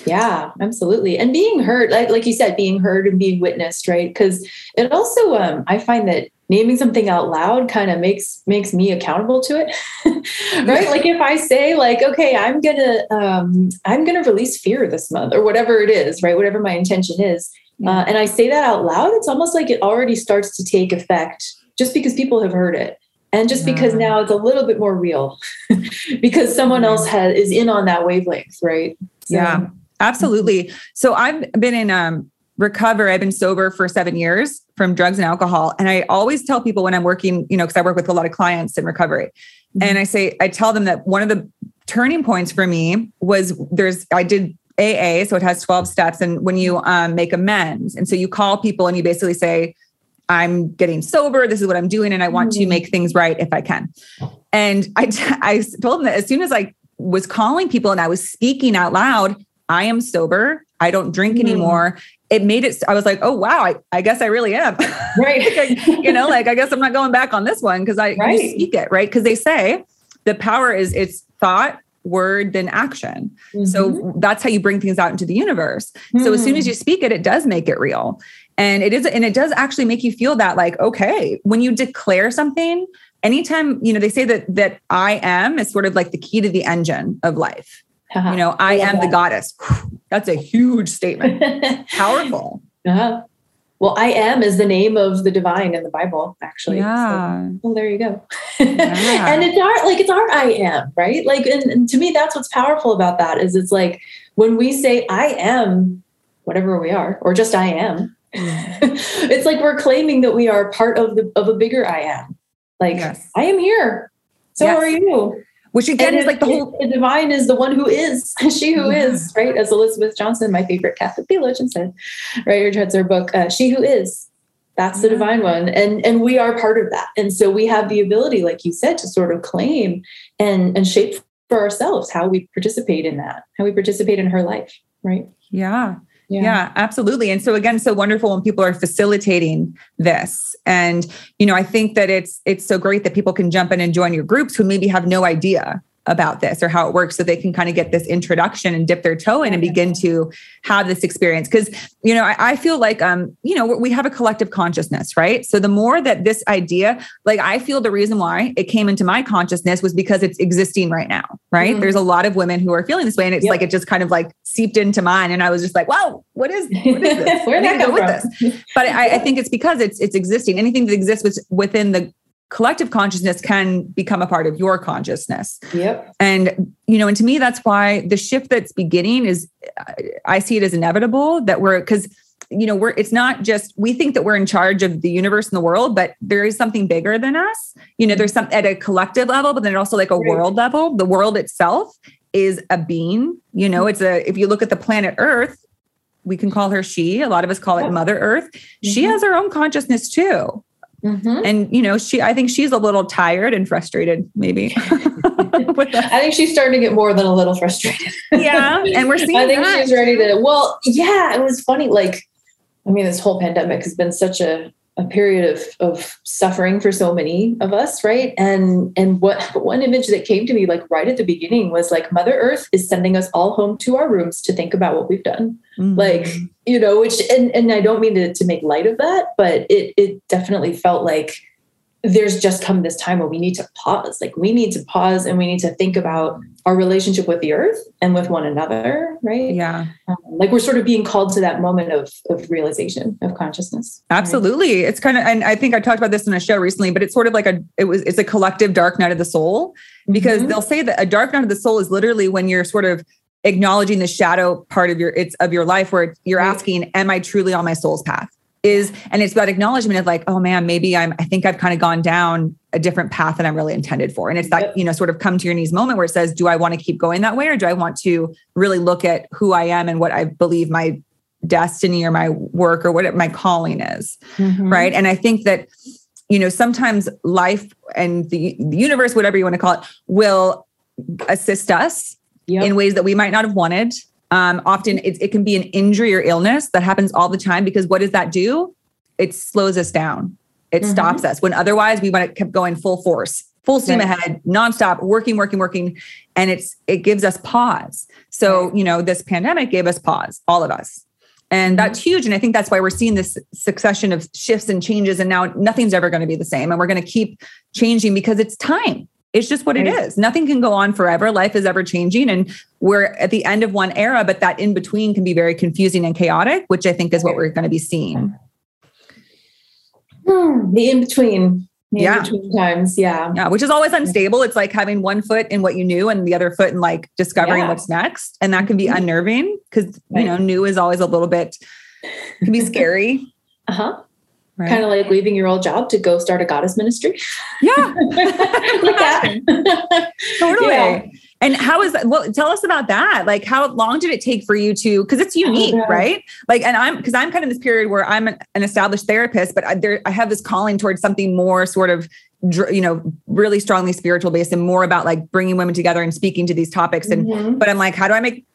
Speaker 2: Yeah, absolutely. And being heard, like like you said, being heard and being witnessed, right? Because it also, um, I find that naming something out loud kind of makes makes me accountable to it. Right? Like if i say like okay i'm gonna um, i'm gonna release fear this month or whatever it is right? Whatever my intention is uh, and i say that out loud it's almost like it already starts to take effect just because people have heard it. And just yeah. because now it's a little bit more real because someone else has is in on that wavelength right?
Speaker 1: So, yeah absolutely. So i've been in um recover. I've been sober for seven years from drugs and alcohol. And I always tell people when I'm working, you know, because I work with a lot of clients in recovery. Mm-hmm. And I say, I tell them that one of the turning points for me was there's, I did AA, so it has 12 steps. And when you um, make amends, and so you call people and you basically say, I'm getting sober. This is what I'm doing. And I want mm-hmm. to make things right if I can. And I, I told them that as soon as I was calling people and I was speaking out loud, I am sober. I don't drink mm-hmm. anymore it made it i was like oh wow i, I guess i really am
Speaker 2: right
Speaker 1: like, you know like i guess i'm not going back on this one because i right. speak it right because they say the power is it's thought word then action mm-hmm. so that's how you bring things out into the universe mm-hmm. so as soon as you hmm. speak it it does make it real and it is and it does actually make you feel that like okay when you declare something anytime you know they say that that i am is sort of like the key to the engine of life uh-huh. You know, I, I am that. the goddess. That's a huge statement. Powerful.
Speaker 2: Uh-huh. Well, I am is the name of the divine in the Bible, actually.
Speaker 1: Yeah.
Speaker 2: So, well, there you go. Yeah. and it's our like it's our I am, right? Like, and, and to me, that's what's powerful about that is it's like when we say I am whatever we are, or just I am, it's like we're claiming that we are part of the of a bigger I am. Like yes. I am here. So yes. are you
Speaker 1: which again and is like the whole
Speaker 2: the divine is the one who is she who yeah. is right? As elizabeth johnson my favorite catholic theologian said right or reads her book uh, she who is that's yeah. the divine one. And and we are part of that. And so we have the ability like you said to sort of claim and and shape for ourselves how we participate in that how we participate in her life right?
Speaker 1: Yeah yeah. yeah. absolutely. And so again, so wonderful when people are facilitating this. And you know, I think that it's it's so great that people can jump in and join your groups who maybe have no idea about this or how it works so they can kind of get this introduction and dip their toe in and begin to have this experience. Because you know I, I, feel like um you know we have a collective consciousness right? So the more that this idea like i feel the reason why it came into my consciousness was because it's existing right now right? Mm-hmm. there's a lot of women who are feeling this way and it's yep. like it just kind of like seeped into mine and i was just like wow what is what is this? Where did i go with this? But I, I think it's because it's it's existing. Anything that exists within the collective consciousness can become a part of your consciousness.
Speaker 2: Yep.
Speaker 1: And you know, and to me that's why the shift that's beginning is I see it as inevitable that we're cuz you know, we're it's not just we think that we're in charge of the universe and the world, but there is something bigger than us. You know, there's some at a collective level, but then also like a right. world level. The world itself is a being, you know, it's a if you look at the planet Earth, we can call her she. A lot of us call it Mother Earth. Mm-hmm. She has her own consciousness too. Mm-hmm. And you know, she I think she's a little tired and frustrated, maybe.
Speaker 2: I think she's starting to get more than a little frustrated.
Speaker 1: yeah. And we're seeing
Speaker 2: I think
Speaker 1: that.
Speaker 2: she's ready to well, yeah, it was funny. Like, I mean, this whole pandemic has been such a a period of of suffering for so many of us right and and what one image that came to me like right at the beginning was like mother earth is sending us all home to our rooms to think about what we've done mm-hmm. like you know which and and i don't mean to, to make light of that but it it definitely felt like there's just come this time where we need to pause. Like we need to pause and we need to think about our relationship with the earth and with one another, right?
Speaker 1: Yeah. Um,
Speaker 2: like we're sort of being called to that moment of of realization of consciousness.
Speaker 1: Absolutely. Right? It's kind of and I think I talked about this in a show recently, but it's sort of like a it was it's a collective dark night of the soul because mm-hmm. they'll say that a dark night of the soul is literally when you're sort of acknowledging the shadow part of your it's of your life where you're right. asking am i truly on my soul's path is and it's about acknowledgement of like oh man maybe i'm i think i've kind of gone down a different path than i'm really intended for and it's that you know sort of come to your knees moment where it says do i want to keep going that way or do i want to really look at who i am and what i believe my destiny or my work or what my calling is mm-hmm. right and i think that you know sometimes life and the, the universe whatever you want to call it will assist us yep. in ways that we might not have wanted um, often it, it can be an injury or illness that happens all the time because what does that do? It slows us down. It mm-hmm. stops us when otherwise we want to keep going full force, full steam right. ahead, nonstop, working, working, working. And it's it gives us pause. So, right. you know, this pandemic gave us pause, all of us. And that's mm-hmm. huge. And I think that's why we're seeing this succession of shifts and changes. And now nothing's ever going to be the same. And we're going to keep changing because it's time. It's just what it is. Nothing can go on forever. Life is ever changing. And we're at the end of one era, but that in between can be very confusing and chaotic, which I think is what we're going to be seeing.
Speaker 2: The in between. Yeah. between times. Yeah.
Speaker 1: Yeah. Which is always unstable. It's like having one foot in what you knew and the other foot in like discovering yeah. what's next. And that can be mm-hmm. unnerving because, right. you know, new is always a little bit, can be scary.
Speaker 2: uh huh. Right. Kind of like leaving your old job to go start a goddess ministry.
Speaker 1: Yeah. like that. totally. Yeah. And how is that? Well, tell us about that. Like, how long did it take for you to? Because it's unique, oh, right? Like, and I'm because I'm kind of this period where I'm an, an established therapist, but I, there I have this calling towards something more sort of, you know, really strongly spiritual based and more about like bringing women together and speaking to these topics. And mm-hmm. but I'm like, how do I make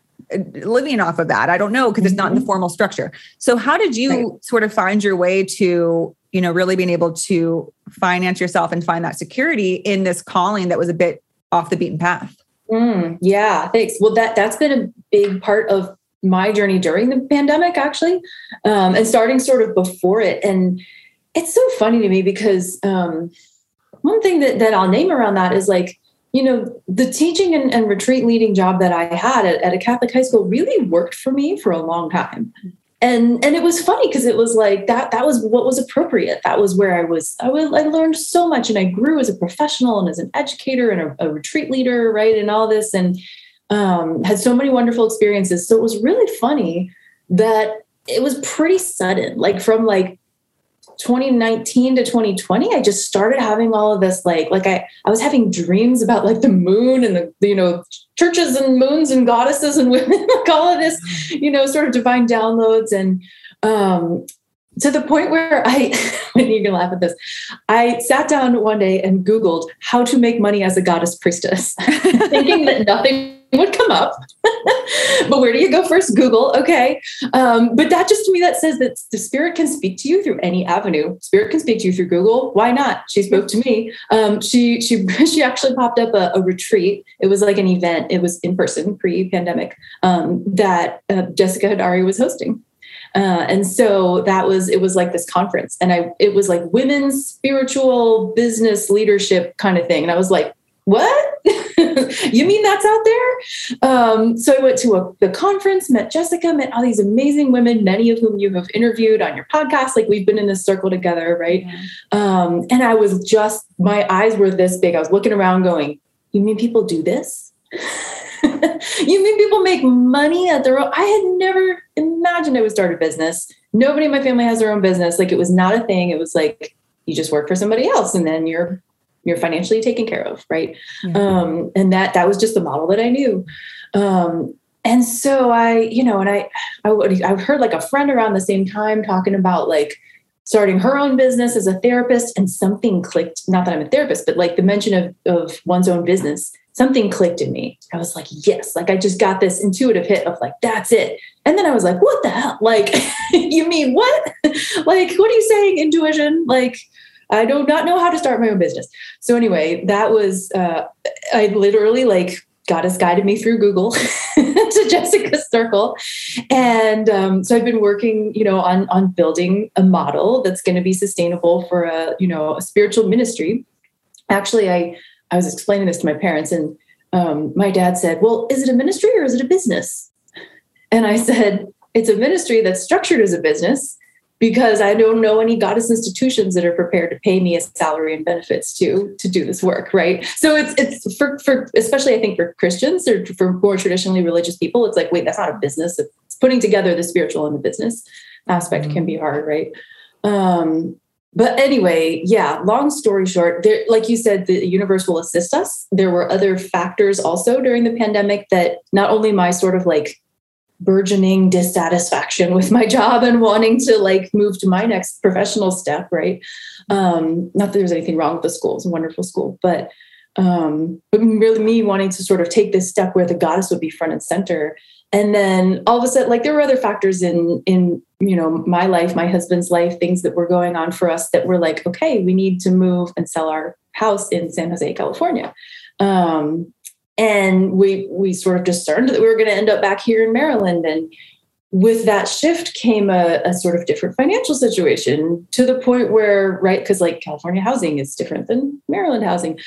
Speaker 1: living off of that. I don't know because it's not in the mm-hmm. formal structure. So how did you right. sort of find your way to, you know, really being able to finance yourself and find that security in this calling that was a bit off the beaten path?
Speaker 2: Mm, yeah, thanks. Well, that that's been a big part of my journey during the pandemic, actually, um, and starting sort of before it. And it's so funny to me because um, one thing that that I'll name around that is like you know, the teaching and, and retreat leading job that I had at, at, a Catholic high school really worked for me for a long time. And and it was funny because it was like that that was what was appropriate. That was where I was I was I learned so much and I grew as a professional and as an educator and a, a retreat leader, right? And all this and um, had so many wonderful experiences. So it was really funny that it was pretty sudden, like from like 2019 to 2020 i just started having all of this like like i i was having dreams about like the moon and the you know churches and moons and goddesses and women like all of this you know sort of divine downloads. And um to the point where I, when you can laugh at this, I sat down one day and Googled how to make money as a goddess priestess, thinking that nothing would come up. but where do you go first? Google. Okay. Um, but that just to me, that says that the spirit can speak to you through any avenue. Spirit can speak to you through Google. Why not? She spoke to me. Um, she, she, she actually popped up a, a, retreat. It was like an event. It was in person pre pandemic um, that uh, Jessica Hadari was hosting. Uh, and so that was it was like this conference and i it was like women's spiritual business leadership kind of thing and i was like what you mean that's out there um, so i went to a, the conference met jessica met all these amazing women many of whom you have interviewed on your podcast like we've been in this circle together right yeah. um, and i was just my eyes were this big i was looking around going you mean people do this you mean people make money at their own? I had never imagined I would start a business. Nobody in my family has their own business. Like it was not a thing. It was like you just work for somebody else and then you're you're financially taken care of, right? Yeah. Um, and that that was just the model that I knew. Um, and so I, you know, and I, I, would I heard like a friend around the same time talking about like starting her own business as a therapist, and something clicked. Not that I'm a therapist, but like the mention of of one's own business something clicked in me. I was like, yes, like I just got this intuitive hit of like, that's it. And then I was like, what the hell? Like, you mean what? like, what are you saying, intuition? Like, I do not know how to start my own business. So anyway, that was uh, I literally like goddess guided me through Google to Jessica's circle, and um, so I've been working, you know, on on building a model that's going to be sustainable for a you know a spiritual ministry. Actually, I I was explaining this to my parents, and um, my dad said, Well, is it a ministry or is it a business? And I said, It's a ministry that's structured as a business because I don't know any goddess institutions that are prepared to pay me a salary and benefits to to do this work, right? So it's it's for for especially I think for Christians or for more traditionally religious people, it's like wait, that's not a business. It's putting together the spiritual and the business aspect mm-hmm. can be hard, right? Um, but anyway, yeah, long story short, there, like you said, the universe will assist us. There were other factors also during the pandemic that not only my sort of like burgeoning dissatisfaction with my job and wanting to like move to my next professional step, right? Um, not that there's anything wrong with the school, it's a wonderful school, but um, but really me wanting to sort of take this step where the goddess would be front and center and then all of a sudden like there were other factors in in you know my life my husband's life things that were going on for us that were like okay we need to move and sell our house in san jose california um, and we we sort of discerned that we were going to end up back here in maryland. And with that shift came a, a, sort of different financial situation to the point where right because like california housing is different than maryland housing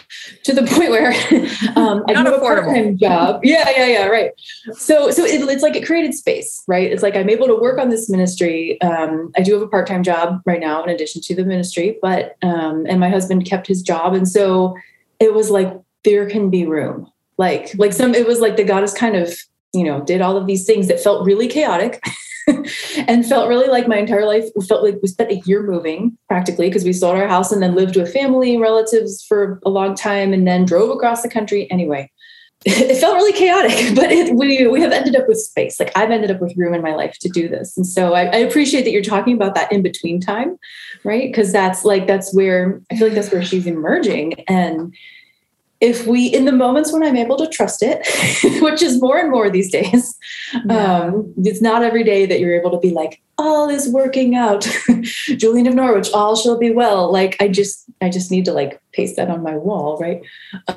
Speaker 2: to the point where um, i do a part-time job. Yeah yeah yeah right. So so it, it's like it created space right? It's like i'm able to work on this ministry. Um, i do have a part-time job right now in addition to the ministry but um, and my husband kept his job. And so it was like there can be room like like some it was like the goddess kind of you know, did all of these things that felt really chaotic and felt really like my entire life felt like we spent a year moving practically because we sold our house and then lived with family and relatives for a long time and then drove across the country. Anyway, it felt really chaotic, but it, we, we have ended up with space. Like I've ended up with room in my life to do this. And so I, I appreciate that you're talking about that in between time, right? Because that's like, that's where I feel like that's where she's emerging. And if we in the moments when i'm able to trust it which is more and more these days yeah. um, it's not every day that you're able to be like all is working out. Julian of norwich all shall be well. Like i just i just need to like paste that on my wall right?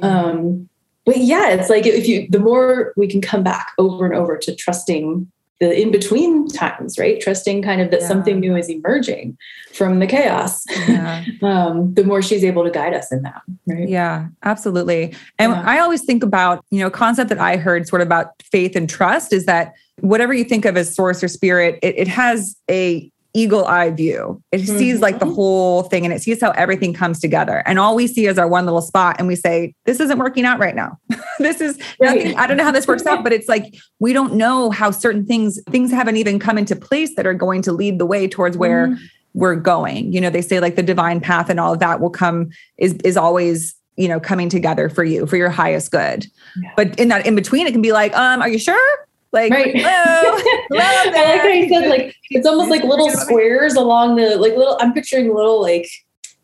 Speaker 2: Um, but yeah it's like if you the more we can come back over and over to trusting the in between times, right? Trusting kind of that yeah. something new is emerging from the chaos. Yeah. um, the more she's able to guide us in that, right?
Speaker 1: Yeah, absolutely. And yeah. I always think about, you know, concept that I heard sort of about faith and trust is that whatever you think of as source or spirit, it, it has a eagle eye view. It mm-hmm. sees like the mm-hmm. whole thing and it sees how everything comes together. And all we see is our one little spot and we say, this isn't working out right now. this is nothing. I don't know how this works out, but it's like we don't know how certain things things haven't even come into place that are going to lead the way towards where mm-hmm. we're going. You know, they say like the divine path and all of that will come is is always you know coming together for you for your highest good yeah. but in that in between it can be like um are you sure like, right. hello, hello
Speaker 2: I like how you said, like, it's almost like little squares along the, like, little, I'm picturing little, like,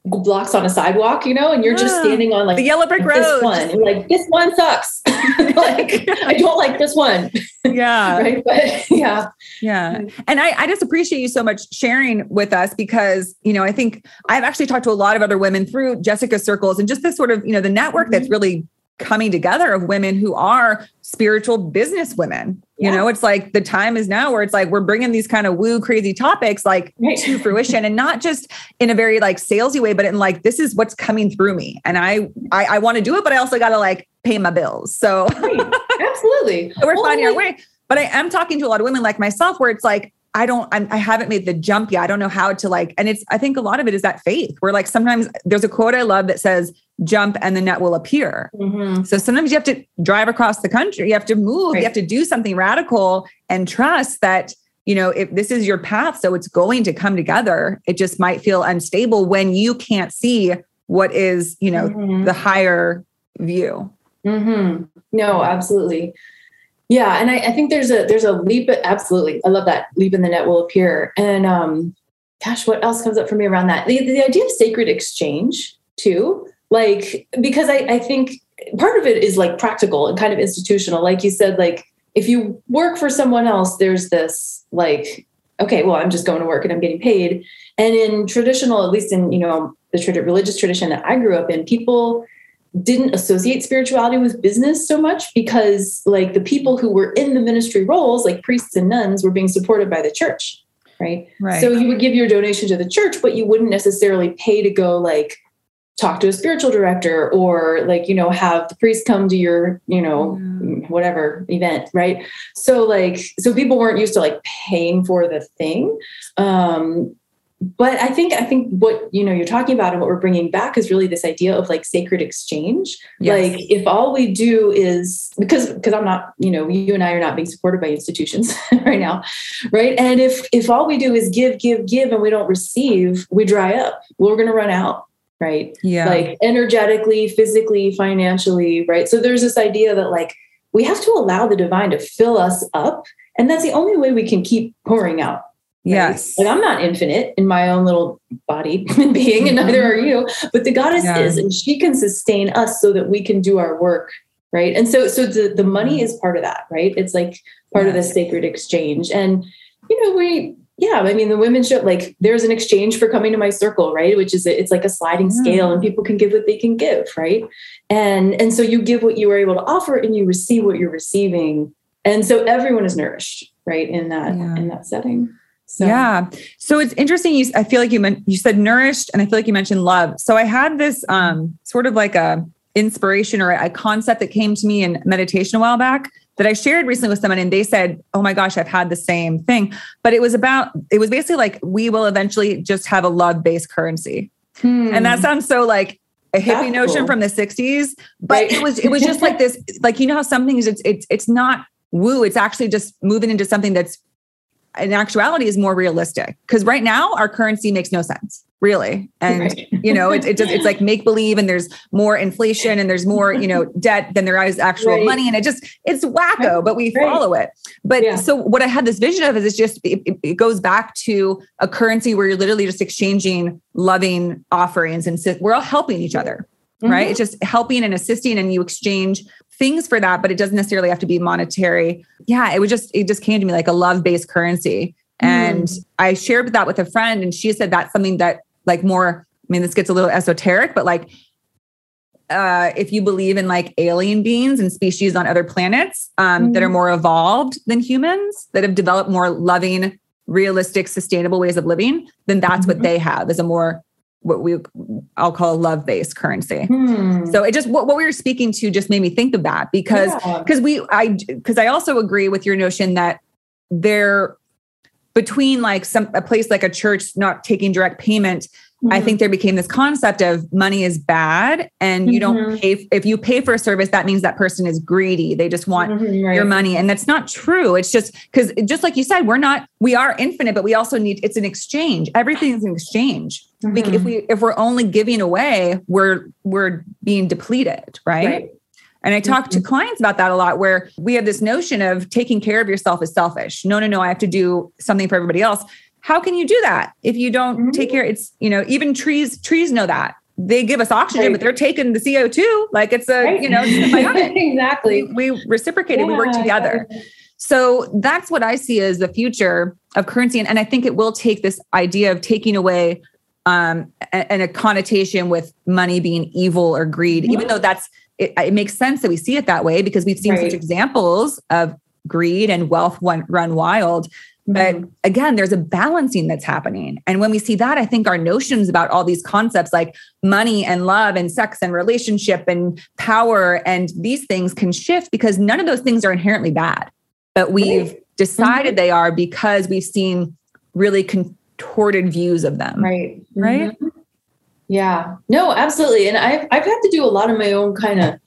Speaker 2: blocks on a sidewalk, you know, and you're just standing on like
Speaker 1: the yellow brick road.
Speaker 2: This one. You're like, this one sucks. like, I don't like this one.
Speaker 1: Yeah.
Speaker 2: right. But yeah.
Speaker 1: Yeah. And I, I just appreciate you so much sharing with us because, you know, I think I've actually talked to a lot of other women through Jessica circles and just this sort of, you know, the network mm-hmm. that's really coming together of women who are spiritual business women. You know, it's like the time is now where it's like we're bringing these kind of woo crazy topics like right. to fruition and not just in a very like salesy way, but in like this is what's coming through me. And I I, I want to do it, but I also got to like pay my bills. So
Speaker 2: right. absolutely.
Speaker 1: we're well, finding our way. But I am talking to a lot of women like myself where it's like I don't, I'm, I have not made the jump yet. I don't know how to like, and it's, I think a lot of it is that faith where like sometimes there's a quote I love that says, jump and the net will appear. Mm-hmm. So sometimes you have to drive across the country, you have to move, right. you have to do something radical and trust that, you know, if this is your path, so it's going to come together, it just might feel unstable when you can't see what is, you know, mm-hmm. the higher view.
Speaker 2: Mm-hmm. No, absolutely. Yeah, and I, I, think there's a there's a leap. Absolutely, I love that leap in the net will appear. And um, gosh, what else comes up for me around that? The, the idea of sacred exchange too like because I, I think part of it is like practical and kind of institutional. Like you said like if you work for someone else there's this like okay well i'm just going to work and i'm getting paid. And in traditional at least in you know the religious tradition that i grew up in people didn't associate spirituality with business so much because like the people who were in the ministry roles like priests and nuns were being supported by the church right?
Speaker 1: Right.
Speaker 2: So you would give your donation to the church but you wouldn't necessarily pay to go like talk to a spiritual director or like you know have the priest come to your you know mm. whatever event right? So like so people weren't used to like paying for the thing. Um but i think i think what you know you're talking about and what we're bringing back is really this idea of like sacred exchange. Yes. like if all we do is because because i'm not you know you and i are not being supported by institutions right now right? And if if all we do is give give give and we don't receive we dry up. We're going to run out right?
Speaker 1: Yeah.
Speaker 2: Like energetically, physically, financially, right? So there's this idea that like we have to allow the divine to fill us up. And that's the only way we can keep pouring out.
Speaker 1: Right? Yes.
Speaker 2: Like I'm not infinite in my own little body and being, and neither mm-hmm. are you, but the goddess yeah. is, and she can sustain us so that we can do our work. Right. And so so the, the money mm-hmm. is part of that, right? It's like part yes. of the sacred exchange. And you know, we yeah i mean the women show like there's an exchange for coming to my circle right which is it's like a sliding scale and people can give what they can give right and and so you give what you are able to offer and you receive what you're receiving and so everyone is nourished right in that yeah. in that setting
Speaker 1: so. Yeah. So it's interesting. You, I feel like you meant, you said nourished and I feel like you mentioned love. So I had this um, sort of like a inspiration or a concept that came to me in meditation a while back that I shared recently with someone and they said, Oh my gosh, I've had the same thing. But it was about, it was basically like, we will eventually just have a love based currency. Hmm. And that sounds so like a hippie That's notion cool. from the 60s. But right. it was, it was just like this, like, you know how something is, it's, it's, it's not woo, it's actually just moving into something that's in actuality is more realistic. Because right now our currency makes no sense really and right. you know it, it just it's like make believe and there's more inflation and there's more you know debt than there is actual right. money and it just it's wacko right. but we follow it but yeah. so what i had this vision of is it's just it, it, goes back to a currency where you're literally just exchanging loving offerings and we're all helping each other mm-hmm. right it's just helping and assisting and you exchange things for that but it doesn't necessarily have to be monetary yeah it was just it just came to me like a love based currency and mm. I shared that with a friend, and she said that's something that like more i mean this gets a little esoteric but like uh, if you believe in like alien beings and species on other planets um, mm-hmm. that are mm-hmm. more evolved than humans that have developed more loving realistic sustainable ways of living then that's mm-hmm. what they have is a more what we I'll call a love based currency. Hmm. So it just what, what we were speaking to just made me think of that because because yeah. we I because I also agree with your notion that there between like some a place like a church not taking direct payment mm-hmm. i think there became this concept of money is bad and mm-hmm. you don't mm-hmm. pay if you pay for a service that means that person is greedy they just want mm-hmm, right. your money and that's not true it's just because just like you said we're not we are infinite but we also need it's an exchange everything is an exchange if mm-hmm. we if we're only giving away we're we're being depleted right. right. And I talk to mm-hmm. clients about that a lot where we have this notion of taking care of yourself is selfish. No, no, no, I have to do something for everybody else. how can you do that if you don't mm-hmm. take care? It's, you know, even trees, trees know that. They give us oxygen, right. but they're taking the CO2. Like it's a, right. you know,
Speaker 2: exactly.
Speaker 1: We, we reciprocated, yeah, we work together. So that's what I see as the future of currency. And, and I think it will take this idea of taking away um, and a connotation with money being evil or greed, mm-hmm. even though that's it, it, makes sense that we see it that way because we've seen right. such examples of greed and wealth run wild. But mm-hmm. again, there's a balancing that's happening. And when we see that, I think our notions about all these concepts like money and love and sex and relationship and power and these things can shift because none of those things are inherently bad. But we've right. decided mm-hmm. they are because we've seen really contorted views of them.
Speaker 2: Right.
Speaker 1: Right.
Speaker 2: Mm-hmm. Yeah. No, absolutely. And I've I've had to do a lot of my own kind of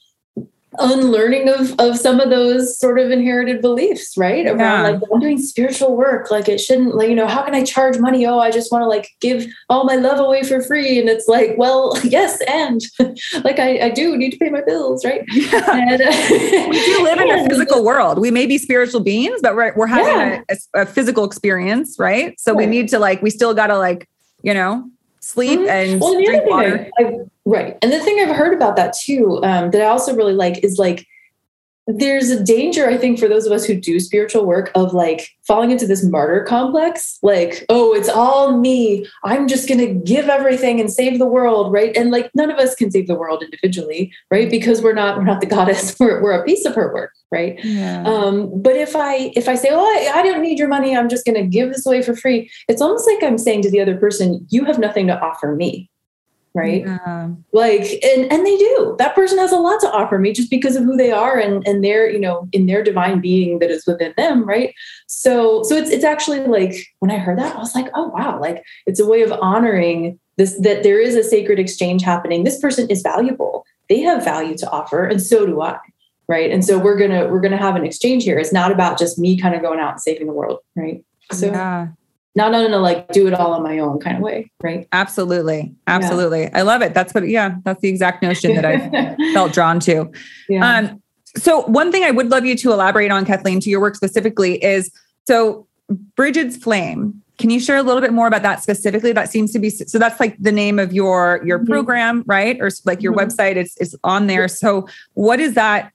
Speaker 2: unlearning of of some of those sort of inherited beliefs right around yeah. like i'm doing spiritual work like it shouldn't like you know how can i charge money oh i just want to like give all my love away for free and it's like well yes and like i, I do need to pay my bills right yeah. and,
Speaker 1: uh, we do live in a physical world we may be spiritual beings but we're, we're having yeah. a, a, physical experience right so right. we need to like we still gotta like you know sleep mm-hmm. and well, drink water.
Speaker 2: I, I, right. And the thing I've heard about that too, um, that I also really like is like there's a danger, I think, for those of us who do spiritual work of like falling into this martyr complex. Like, oh, it's all me. I'm just going to give everything and save the world, right? And like, none of us can save the world individually, right? Because we're not we're not the goddess. We're we're a piece of her work, right? Yeah. Um, but if I if I say, oh, I, I don't need your money, I'm just going to give this away for free. It's almost like I'm saying to the other person, you have nothing to offer me right? Yeah. like and and they do. That person has a lot to offer me just because of who they are and and their you know in their divine being that is within them right? So so it's it's actually like when i heard that i was like oh wow like it's a way of honoring this that there is a sacred exchange happening. This person is valuable. They have value to offer and so do i right? And so we're gonna we're gonna have an exchange here. It's not about just me kind of going out and saving the world right? So yeah not on a like do it all on my own kind of way, right?
Speaker 1: Absolutely. Absolutely. Yeah. I love it. That's what, yeah, that's the exact notion that I felt drawn to. Yeah. Um, so one thing I would love you to elaborate on, Kathleen, to your work specifically is so Brigid's Flame. Can you share a little bit more about that specifically? That seems to be so. That's like the name of your your mm-hmm. program, right? Or like your mm-hmm. website. It's it's on there. So what is that?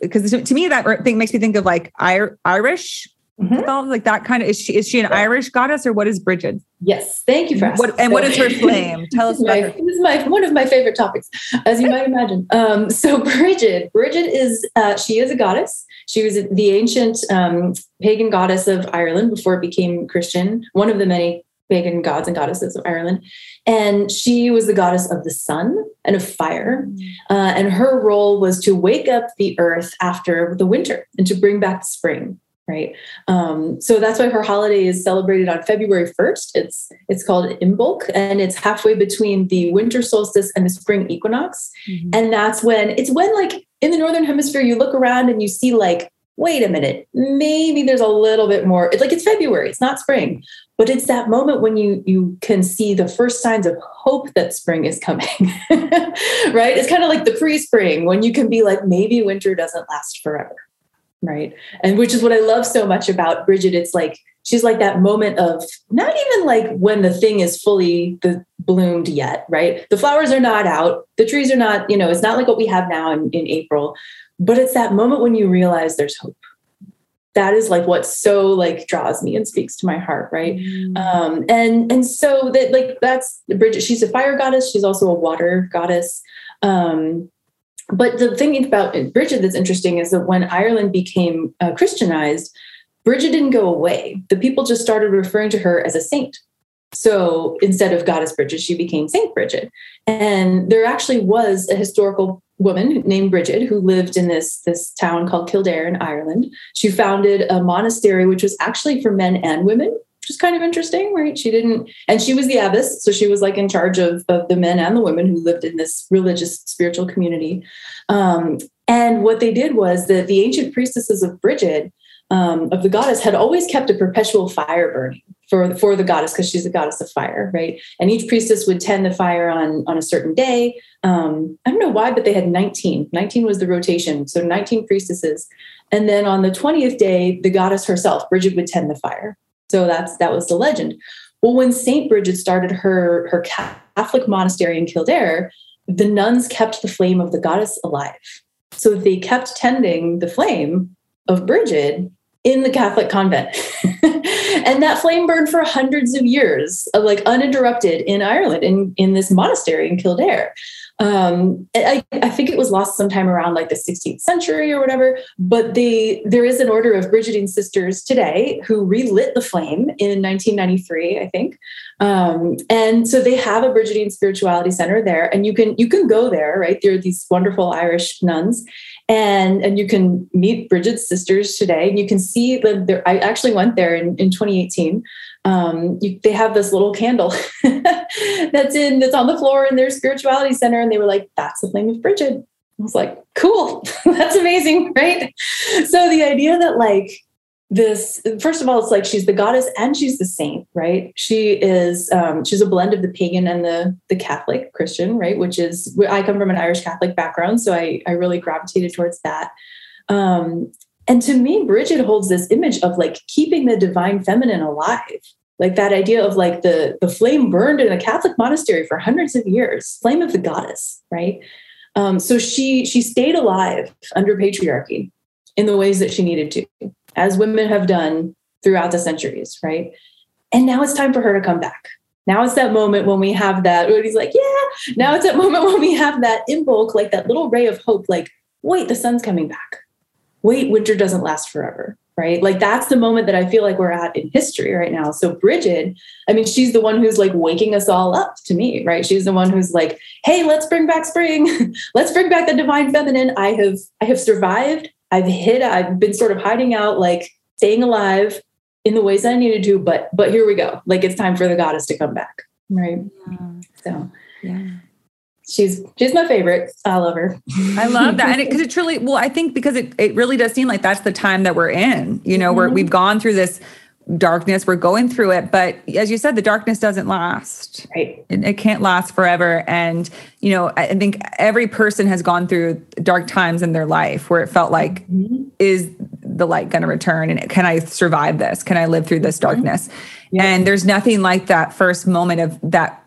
Speaker 1: Because to me, that thing makes me think of like Irish Mm-hmm. Like that kind of is she is she an yeah. Irish goddess or what is Brigid?
Speaker 2: Yes, thank you for asking.
Speaker 1: What, and what is her flame? Tell us about
Speaker 2: my, This is my one of my favorite topics, as you might imagine. Um, so Brigid, Brigid is uh, she is a goddess. She was the ancient um, pagan goddess of Ireland before it became Christian. One of the many pagan gods and goddesses of Ireland. And she was the goddess of the sun and of fire. Mm. Uh, and her role was to wake up the earth after the winter and to bring back spring right? Um, so that's why her holiday is celebrated on February 1st. It's it's called Imbolc, and it's halfway between the winter solstice and the spring equinox. Mm-hmm. And that's when it's when like in the northern hemisphere, you look around and you see like, wait a minute, maybe there's a little bit more. It's like it's February, it's not spring, but it's that moment when you you can see the first signs of hope that spring is coming. right? It's kind of like the pre-spring when you can be like, maybe winter doesn't last forever right. And which is what i love so much about brigid. It's like she's like that moment of not even like when the thing is fully the bloomed yet right? The flowers are not out. The trees are not you know it's not like what we have now in, in april. But it's that moment when you realize there's hope. That is like what so like draws me and speaks to my heart right? Mm. um and and so that like that's brigid. She's a fire goddess. She's also a water goddess. Um but the thing about Brigid that's interesting is that when Ireland became uh, Christianized, Brigid didn't go away. The people just started referring to her as a saint. So instead of Goddess Brigid, she became Saint Brigid. And there actually was a historical woman named Brigid who lived in this, this town called Kildare in Ireland. She founded a monastery, which was actually for men and women which is kind of interesting, right? She didn't, and she was the abbess, so she was like in charge of, of the men and the women who lived in this religious spiritual community. Um, and what they did was that the ancient priestesses of Brigid, um, of the goddess, had always kept a perpetual fire burning for for the goddess because she's a goddess of fire, right? And each priestess would tend the fire on on a certain day. Um, I don't know why, but they had 19. 19 was the rotation, so 19 priestesses. And then on the 20th day, the goddess herself, Brigid, would tend the fire So that's that was the legend. Well, when Saint Brigid started her her Catholic monastery in Kildare, the nuns kept the flame of the goddess alive. So they kept tending the flame of Brigid in the Catholic convent. and that flame burned for hundreds of years, uh, like uninterrupted in Ireland, in, in this monastery in Kildare. Um, I, I, think it was lost sometime around like the 16th century or whatever. But they there is an order of Brigidine sisters today who relit the flame in 1993, I think. Um, and so they have a Brigidine spirituality center there, and you can you can go there, right? There are these wonderful Irish nuns, and and you can meet Brigid's sisters today. And you can see the. I actually went there in, in 2018 um, you, they have this little candle that's in that's on the floor in their spirituality center, and they were like, "That's the flame of Brigid." I was like, "Cool, that's amazing, right?" So the idea that like this first of all it's like she's the goddess and she's the saint right she is um, she's a blend of the pagan and the the catholic christian right which is i come from an irish catholic background so i i really gravitated towards that um, and to me, Brigid holds this image of like keeping the divine feminine alive. Like that idea of like the, the flame burned in a Catholic monastery for hundreds of years, flame of the goddess, right? Um, so she she stayed alive under patriarchy in the ways that she needed to, as women have done throughout the centuries, right? And now it's time for her to come back. Now it's that moment when we have that, when he's like, yeah. Now it's that moment when we have that invoke, like that little ray of hope, like, wait, the sun's coming back wait, winter doesn't last forever, right? Like that's the moment that I feel like we're at in history right now. So Brigid, I mean, she's the one who's like waking us all up to me, right? She's the one who's like, hey, let's bring back spring. let's bring back the divine feminine. I have I have survived. I've hid, I've been sort of hiding out, like staying alive in the ways I needed to, but but here we go. Like it's time for the goddess to come back. Right. Yeah. So yeah she's she's my favorite. I love her.
Speaker 1: I love that. And because it, it, truly, well, I think because it, it really does seem like that's the time that we're in, you know, mm-hmm. where we've gone through this darkness, we're going through it. But as you said, the darkness doesn't last.
Speaker 2: Right.
Speaker 1: It, it can't last forever. And, you know, I think every person has gone through dark times in their life where it felt like, mm-hmm. is the light going to return? And can I survive this? Can I live through this mm-hmm. darkness? Mm-hmm. And there's nothing like that first moment of that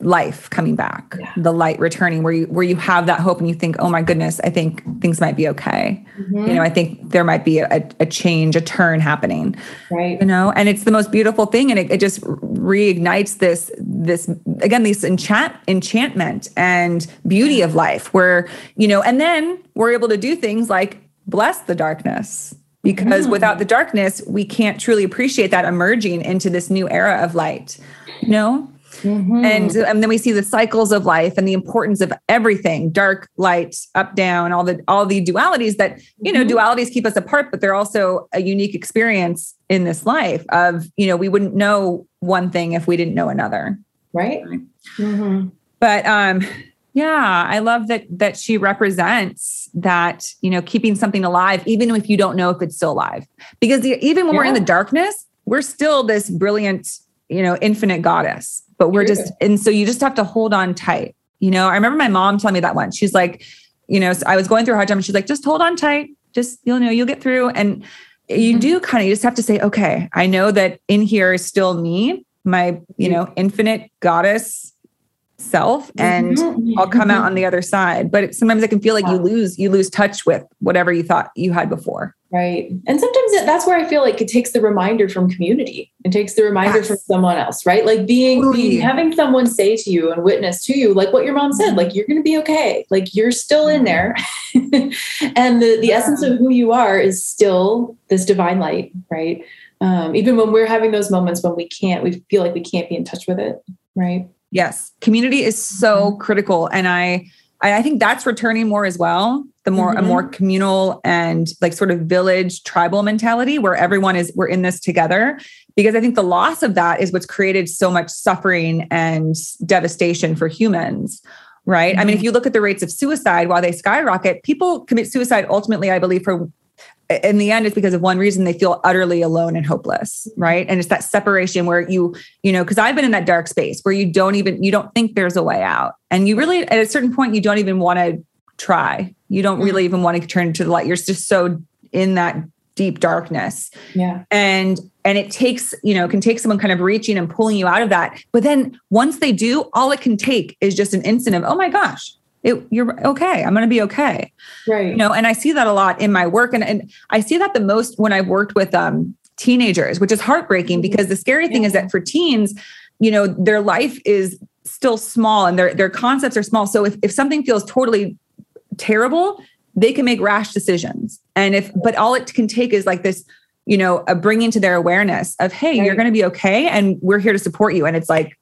Speaker 1: life coming back yeah. the light returning where you where you have that hope and you think oh my goodness i think things might be okay mm-hmm. you know i think there might be a, a, change a turn happening
Speaker 2: right
Speaker 1: you know and it's the most beautiful thing and it, it just reignites this this again this enchant enchantment and beauty of life where you know and then we're able to do things like bless the darkness because mm. without the darkness we can't truly appreciate that emerging into this new era of light you know Mm-hmm. And, and then we see the cycles of life and the importance of everything dark light up down all the all the dualities that you know mm-hmm. dualities keep us apart but they're also a unique experience in this life of you know we wouldn't know one thing if we didn't know another
Speaker 2: right mm-hmm.
Speaker 1: but um yeah i love that that she represents that you know keeping something alive even if you don't know if it's still alive because the, even when yeah. we're in the darkness we're still this brilliant you know infinite goddess but we're just and so you just have to hold on tight you know? I remember my mom telling me that once. She's like you know i was going through a hard time. And she's like just hold on tight. Just you'll know you'll get through. And you mm-hmm. do kind of you just have to say okay i know that in here is still me my you know infinite goddess self and mm-hmm. I'll come out on the other side. But sometimes it can feel like you lose you lose touch with whatever you thought you had before.
Speaker 2: Right. And sometimes that's where I feel like it takes the reminder from community. It takes the reminder yes. from someone else, right? Like being, being having someone say to you and witness to you, like what your mom said, like you're going to be okay. Like you're still in there. and the, the yeah. essence of who you are is still this divine light, right? Um, even when we're having those moments when we can't, we feel like we can't be in touch with it, right?
Speaker 1: Yes. Community is so mm-hmm. critical. And I, I think that's returning more as well. The more mm-hmm. a more communal and like sort of village tribal mentality where everyone is we're in this together. Because I think the loss of that is what's created so much suffering and devastation for humans. Right. Mm-hmm. I mean, if mm-hmm. you look at the rates of suicide while they skyrocket, people commit suicide ultimately, I believe, for in the end it's because of one reason they feel utterly alone and hopeless mm-hmm. right and it's that separation where you you know because i've been in that dark space where you don't even you don't think there's a way out and you really at a certain point you don't even want to try you don't really mm-hmm. even want to turn to the light you're just so in that deep darkness.
Speaker 2: Yeah.
Speaker 1: And and it takes, you know, can take someone kind of reaching and pulling you out of that. But then once they do, all it can take is just an instant of, oh my gosh, it, you're okay. I'm going to be okay.
Speaker 2: Right.
Speaker 1: You know, and I see that a lot in my work. And, and I see that the most when I've worked with um, teenagers, which is heartbreaking because the scary thing yeah. is that for teens, you know, their life is still small and their, their concepts are small. So if, if something feels totally terrible, they can make rash decisions. And if, but all it can take is like this, you know, a bringing to their awareness of, hey, right. you're going to be okay. And we're here to support you. And it's like,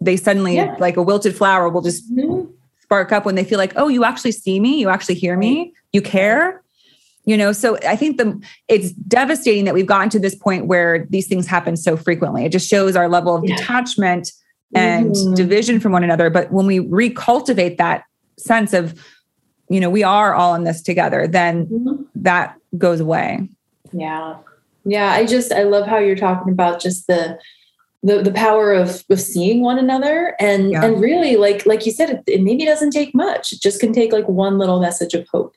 Speaker 1: they suddenly, yeah. like a wilted flower, will just mm-hmm. Spark up when they feel like, oh, you actually see me, you actually hear me, you care. You know, so I think the it's devastating that we've gotten to this point where these things happen so frequently. It just shows our level of yeah. detachment and mm-hmm. division from one another. But when we recultivate that sense of, you know, we are all in this together, then mm-hmm. that goes away.
Speaker 2: Yeah. Yeah. I just, I love how you're talking about just the, the, the power of, of seeing one another and yeah. and really like like you said it, it, maybe doesn't take much it just can take like one little message of hope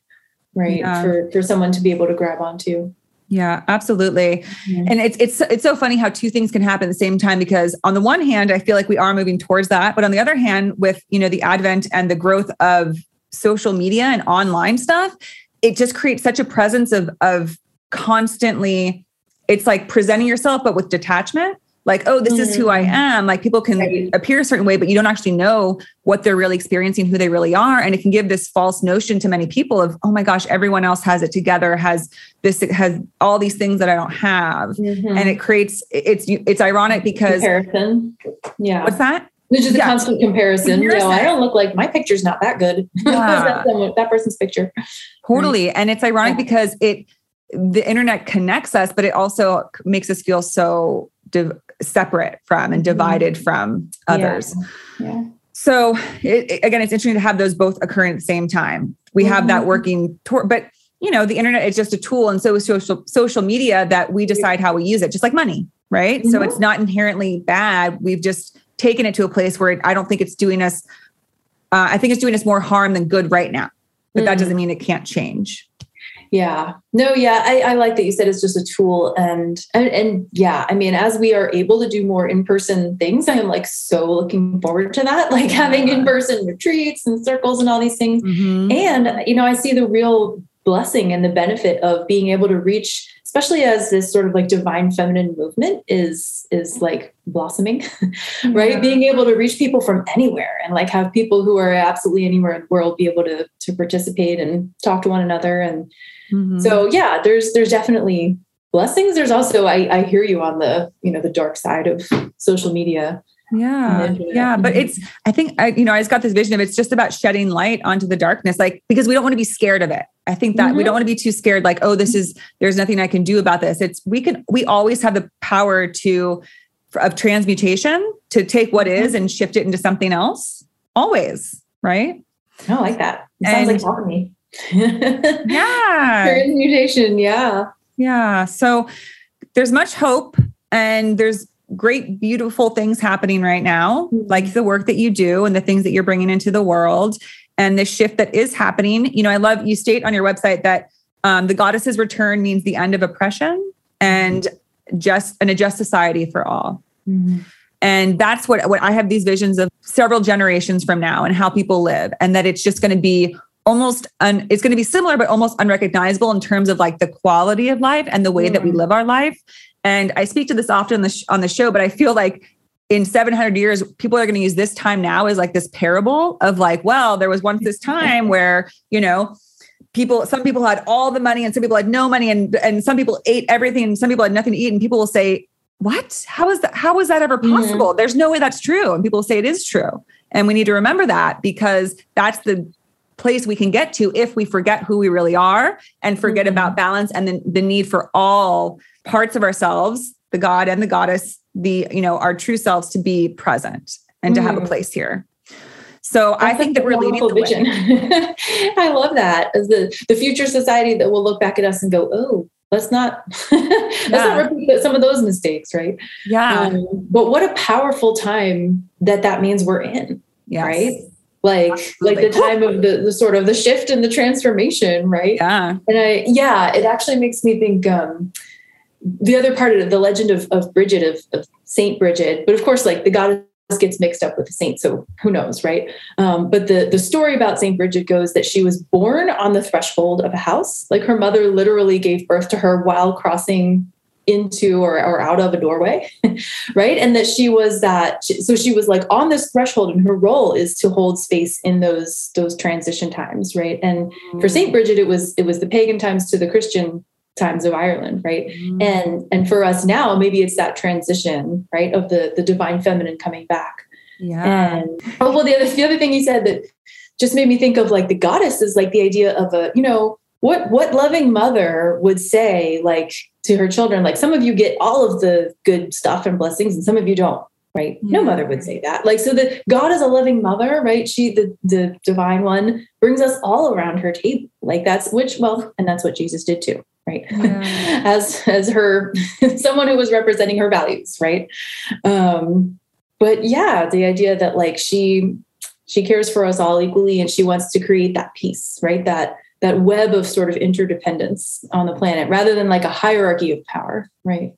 Speaker 2: right yeah. for for someone to be able to grab onto
Speaker 1: yeah, absolutely. Mm-hmm. And it's it's it's so funny how two things can happen at the same time because on the one hand, I feel like we are moving towards that, but on the other hand, with you know the advent and the growth of social media and online stuff, it just creates such a presence of of constantly it's like presenting yourself but with detachment like oh this is who i mm-hmm. am like people can right. appear a certain way but you don't actually know what they're really experiencing who they really are and it can give this false notion to many people of oh my gosh everyone else has it together has this has all these things that i don't have mm-hmm. and it creates it's it's ironic because
Speaker 2: comparison yeah
Speaker 1: what's that
Speaker 2: which is a yeah. constant comparison. Know, I don't look like my picture's not that good. Yeah. that person's picture.
Speaker 1: Totally. And it's ironic yeah. because it the internet connects us, but it also makes us feel so div- separate from and divided mm-hmm. from others. Yeah. yeah. So it, again, it's interesting to have those both occurring at the same time. We mm-hmm. have that mm-hmm. working toward, but you know, the internet is just a tool, and so is social social media that we decide how we use it, just like money, right? Mm-hmm. So it's not inherently bad. We've just taken it to a place where it, I don't think it's doing us. Uh, I think it's doing us more harm than good right now, but that mm. doesn't mean it can't change.
Speaker 2: Yeah. No, yeah, I, I, like that you said it's just a tool. And, and and yeah, I mean, as we are able to do more in-person things, I am like so looking forward to that, like having in-person retreats and circles and all these things. Mm-hmm. And, you know, I see the real blessing and the benefit of being able to reach especially as this sort of like divine feminine movement is is like blossoming right yeah. being able to reach people from anywhere and like have people who are absolutely anywhere in the world be able to to participate and talk to one another and Mm-hmm. So yeah, there's there's definitely blessings. There's also I, I hear you on the you know the dark side of social media.
Speaker 1: Yeah, yeah, but mm-hmm. it's I think I you know I just got this vision of it's just about shedding light onto the darkness, like because we don't want to be scared of it. I think that mm-hmm. we don't want to be too scared, like oh this is there's nothing I can do about this. It's we can we always have the power to of transmutation to take what mm-hmm. and shift it into something else. Always, right?
Speaker 2: I like that. It sounds and, like talking me
Speaker 1: yeah.
Speaker 2: Transmutation. Yeah.
Speaker 1: Yeah. So there's much hope and there's great, beautiful things happening right now, mm-hmm. like the work that you do and the things that you're bringing into the world and this shift that is happening. You know, I love you state on your website that um, the goddess's return means the end of oppression and just and a just society for all. Mm-hmm. And that's what, what I have these visions of several generations from now and how people live, and that it's just going to be almost un, it's going to be similar but almost unrecognizable in terms of like the quality of life and the way mm. that we mm. live our life and i speak to this often on the, sh- on the show but i feel like in 700 years people are going to use this time now as like this parable of like well there was once this time where you know people some people had all the money and some people had no money and and some people ate everything and some people had nothing to eat and people will say what how is that how is that ever mm-hmm. possible mm. there's no way that's true and people say it is true and we need to remember that because that's the place we can get to if we forget who we really are and forget mm-hmm. about balance and then the need for all parts of ourselves the god and the goddess the you know our true selves to be present and mm-hmm. to have a mm. place here so That's I think that we're leading the vision.
Speaker 2: I love that as the the future society that will look back at us and go, oh, let's not let's yeah. not repeat some of those mistakes, right?
Speaker 1: Yeah. Um,
Speaker 2: but what a powerful time that that means we're in, yes. right? like Absolutely. like the time of the, the sort of the shift and the transformation right
Speaker 1: yeah
Speaker 2: and i yeah it actually makes me think um the other part of the legend of, of brigid of, of saint brigid but of course like the goddess gets mixed up with the saint so who knows right? Um, but the the story about saint brigid goes that she was born on the threshold of a house. Like her mother literally gave birth to her while crossing into or, or out of a doorway right? And that she was that so she was like on this threshold and her role is to hold space in those those transition times right? And mm. for saint brigid it was it was the pagan times to the christian times of ireland right? Mm. and and for us now maybe it's that transition right of the the divine feminine coming back.
Speaker 1: Yeah.
Speaker 2: And oh well the other the other thing you said that just made me think of like the goddess is like the idea of a you know what what loving mother would say like to her children like some of you get all of the good stuff and blessings and some of you don't right? Yeah. no mother would say that. Like so that god is a loving mother right? She the the divine one brings us all around her table. Like that's which well and that's what jesus did too right? Yeah. as as her someone who was representing her values right? Um but yeah the idea that like she she cares for us all equally and she wants to create that peace right? That that web of sort of interdependence on the planet rather than like a hierarchy of power right?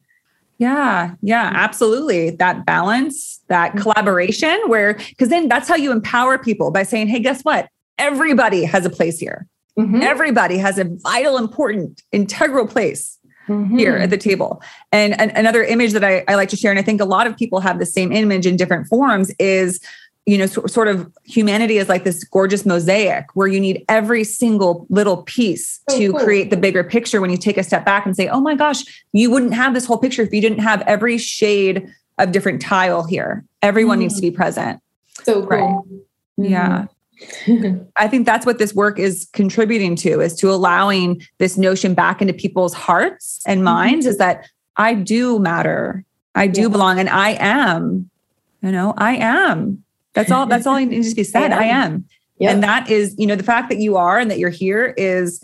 Speaker 1: Yeah yeah absolutely. That balance that mm-hmm. collaboration where because then that's how you empower people by saying hey guess what? Everybody has a place here mm-hmm. everybody has a vital important integral place Mm-hmm. here at the table. And, and, another image that I, I, like to share, and I think a lot of people have the same image in different forms, is you know, so, sort of humanity is like this gorgeous mosaic where you need every single little piece oh, to cool. create the bigger picture when you take a step back and say, oh my gosh, you wouldn't have this whole picture if you didn't have every shade of different tile here. Everyone mm. needs to be present.
Speaker 2: So cool. Right?
Speaker 1: Mm-hmm. Yeah. I think that's what this work is contributing to is to allowing this notion back into people's hearts and mm-hmm. minds mm-hmm. is that I do matter. I do yeah. belong and I am, you know, I am that's all. That's all needs to be said. I am. Yep. And that is, you know, the fact that you are and that you're here is,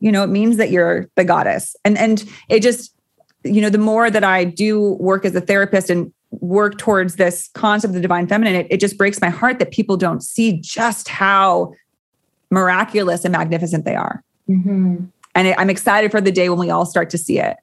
Speaker 1: you know, it means that you're the goddess. And and it just, you know, the more that I do work as a therapist and work towards this concept of the divine feminine, it, it just breaks my heart that people don't see just how miraculous and magnificent they are. Mm-hmm. And I'm excited for the day when we all start to see it.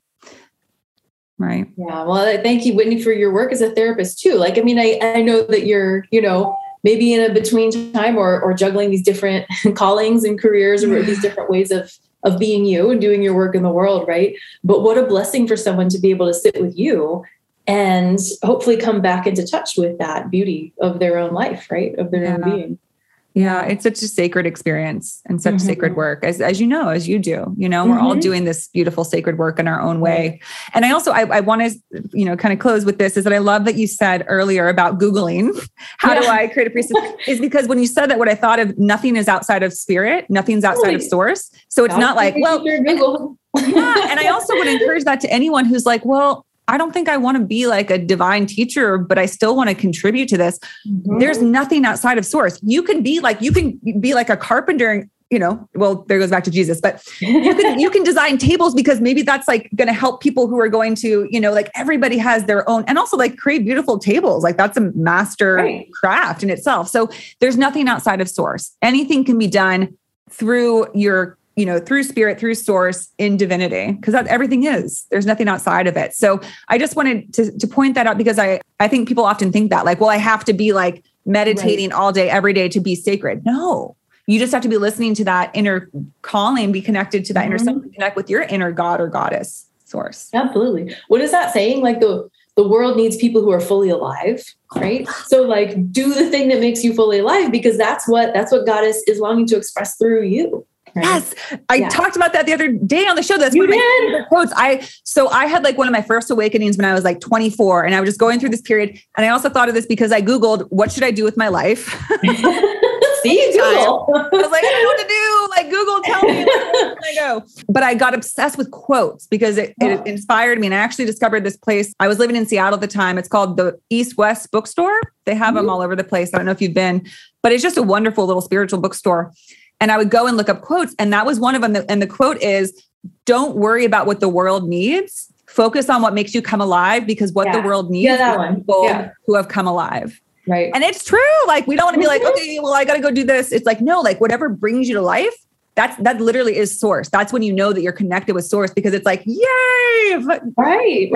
Speaker 1: Right.
Speaker 2: Yeah. Well, thank you, Whitney, for your work as a therapist too. Like, I mean, I, I know that you're, you know, maybe in a between time or, or juggling these different callings and careers or these different ways of, of being you and doing your work in the world. Right. But what a blessing for someone to be able to sit with you and hopefully come back into touch with that beauty of their own life, right? Of their yeah. own being.
Speaker 1: Yeah, it's such a sacred experience and such mm-hmm. sacred work, as, as you know, as you do. You know, we're mm-hmm. all doing this beautiful sacred work in our own way. And I also I, I want to, you know, kind of close with this is that I love that you said earlier about Googling. How yeah. do I create a priestess? is because when you said that, what I thought of nothing is outside of spirit, nothing's outside really? of source. So it's not like, well, and, yeah. And I also would encourage that to anyone who's like, well, I don't think I want to be like a divine teacher, but I still want to contribute to this. Mm-hmm. There's nothing outside of source. You can be like, you can be like a carpenter and you know, well, there goes back to Jesus, but you can you can design tables because maybe that's like going to help people who are going to, you know, like everybody has their own and also like create beautiful tables. Like that's a master right. craft in itself. So there's nothing outside of source. Anything can be done through your you know through spirit through source in divinity because that everything is. There's nothing outside of it. So i just wanted to, to point that out because i i think people often think that like well i have to be like meditating right. all day every day to be sacred. No. You just have to be listening to that inner calling be connected to that mm-hmm. inner self connect with your inner god or goddess source.
Speaker 2: Absolutely. What is that saying? Like the the world needs people who are fully alive right? So like do the thing that makes you fully alive because that's what that's what goddess is longing to express through you
Speaker 1: Right? Yes, I yeah. talked about that the other day on the show. That's you one of my favorite quotes. I so I had like one of my first awakenings when I was like 24, and I was just going through this period. And I also thought of this because I googled what should I do with my life.
Speaker 2: See, Google.
Speaker 1: I was like, I don't know what to do. Like Google, tell me where I go. But I got obsessed with quotes because it, it oh. inspired me. And I actually discovered this place. I was living in Seattle at the time. It's called the East West Bookstore. They have mm-hmm. them all over the place. I don't know if you've been, but it's just a wonderful little spiritual bookstore. And I would go and look up quotes. And that was one of them. And the quote is don't worry about what the world needs. Focus on what makes you come alive because what yeah. the world needs
Speaker 2: yeah, one. people
Speaker 1: yeah. who have come alive.
Speaker 2: Right.
Speaker 1: And it's true. Like we don't want to be like,
Speaker 2: Mhm.
Speaker 1: okay, well, I got to go do this. It's like, no, like whatever brings you to life, that's that literally is source. That's when you know that you're connected with source because it's like, yay.
Speaker 2: Right, right.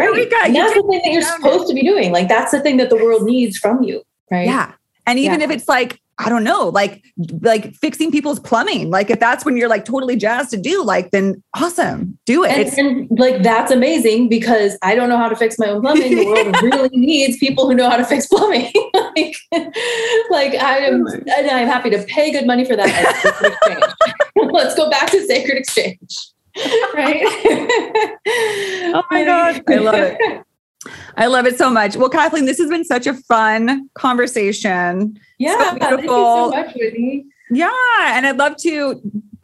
Speaker 2: And that's the thing that you're supposed to be doing. Like that's the thing that the world needs from you. Right.
Speaker 1: Yeah. And even
Speaker 2: Yeah.
Speaker 1: if it's like, I don't know, like like fixing people's plumbing, like if that's when you're like totally jazzed to do, like then awesome, do it.
Speaker 2: And, and like that's amazing because I don't know how to fix my own plumbing. The world really needs people who know how to fix plumbing. like, like I am, and I'm happy to pay good money for that. at Sacred Exchange. Let's go back to Sacred Exchange. Right?
Speaker 1: Oh my God. I love it. I love it so much. Well, Kathleen, this has been such a fun conversation.
Speaker 2: Yeah,
Speaker 1: So
Speaker 2: thank you so much, Whitney.
Speaker 1: Yeah. And I'd love to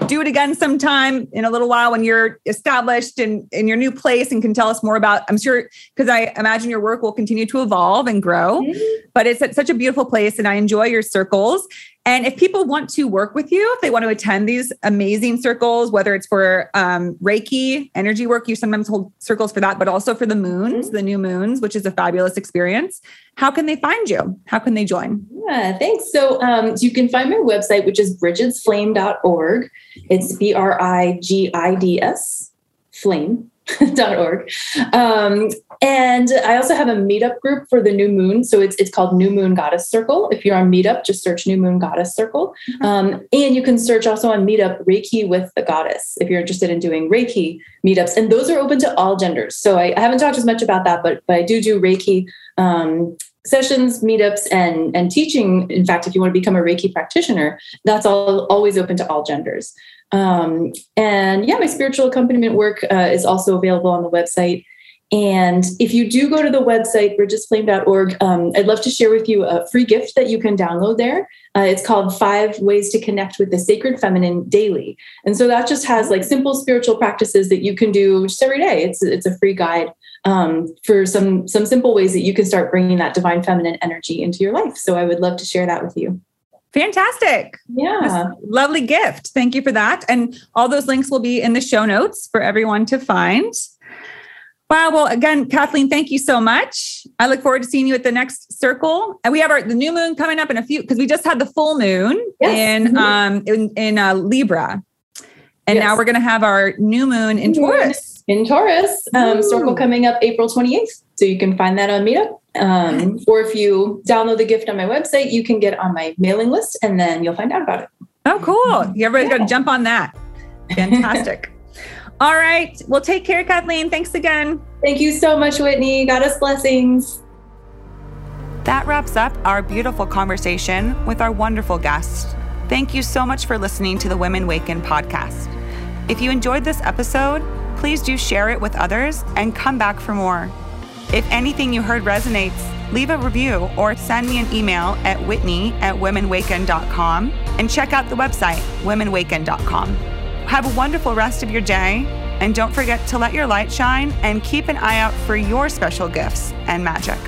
Speaker 1: do it again sometime in a little while when you're established in, in your new place and can tell us more about, I'm sure, because I imagine your work will continue to evolve and grow, mm-hmm. but it's at such a beautiful place and I enjoy your circles. And if people want to work with you, if they want to attend these amazing circles, whether it's for um, Reiki, energy work, you sometimes hold circles for that, but also for the moons, the new moons, which is a fabulous experience. How can they find you? How can they join?
Speaker 2: Yeah, thanks. So um, you can find my website, which is brigidsflame.org. It's B R I G I D S, flame.org. Um, and I also have a meetup group for the new moon. So it's, it's called New Moon Goddess Circle. If you're on Meetup, just search New Moon Goddess Circle. Um, and you can search also on Meetup Reiki with the Goddess if you're interested in doing Reiki meetups. And those are open to all genders. So I, I haven't talked as much about that, but, but I do do Reiki um, sessions, meetups, and and teaching. In fact, if you want to become a Reiki practitioner, that's all always open to all genders. Um, and yeah, my spiritual accompaniment work uh, is also available on the website. And if you do go to the website, brigidsflame.org, um, I'd love to share with you a free gift that you can download there. Uh, it's called Five Ways to Connect with the Sacred Feminine Daily. And so that just has like simple spiritual practices that you can do just every day. It's, it's a free guide um, for some, some simple ways that you can start bringing that divine feminine energy into your life. So I would love to share that with you.
Speaker 1: Fantastic.
Speaker 2: Yeah.
Speaker 1: Lovely gift. Thank you for that. And all those links will be in the show notes for everyone to find. Wow. Well, again, Kathleen, thank you so much. I look forward to seeing you at the next circle. And we have our the new moon coming up in a few because we just had the full moon
Speaker 2: Yes.
Speaker 1: in
Speaker 2: Mhm.
Speaker 1: um in, in uh, Libra. And now we're gonna have our new moon in. Taurus.
Speaker 2: in Taurus, um,
Speaker 1: Ooh.
Speaker 2: circle coming up April 28th. So you can find that on Meetup. Um, or if you download the gift on my website, you can get on my mailing list and then you'll find out about it.
Speaker 1: Oh, cool. Everybody's
Speaker 2: Yeah.
Speaker 1: gonna jump on that. Fantastic. All right. Well, take care, Kathleen. Thanks again.
Speaker 2: Thank you so much, Whitney. Goddess blessings.
Speaker 1: That wraps up our beautiful conversation with our wonderful guest. Thank you so much for listening to the Women Waken podcast. If you enjoyed this episode, please do share it with others and come back for more. If anything you heard resonates, leave a review or send me an email at whitney at womenwaken.com and check out the website, womenwaken.com. Have a wonderful rest of your day, and don't forget to let your light shine and keep an eye out for your special gifts and magic.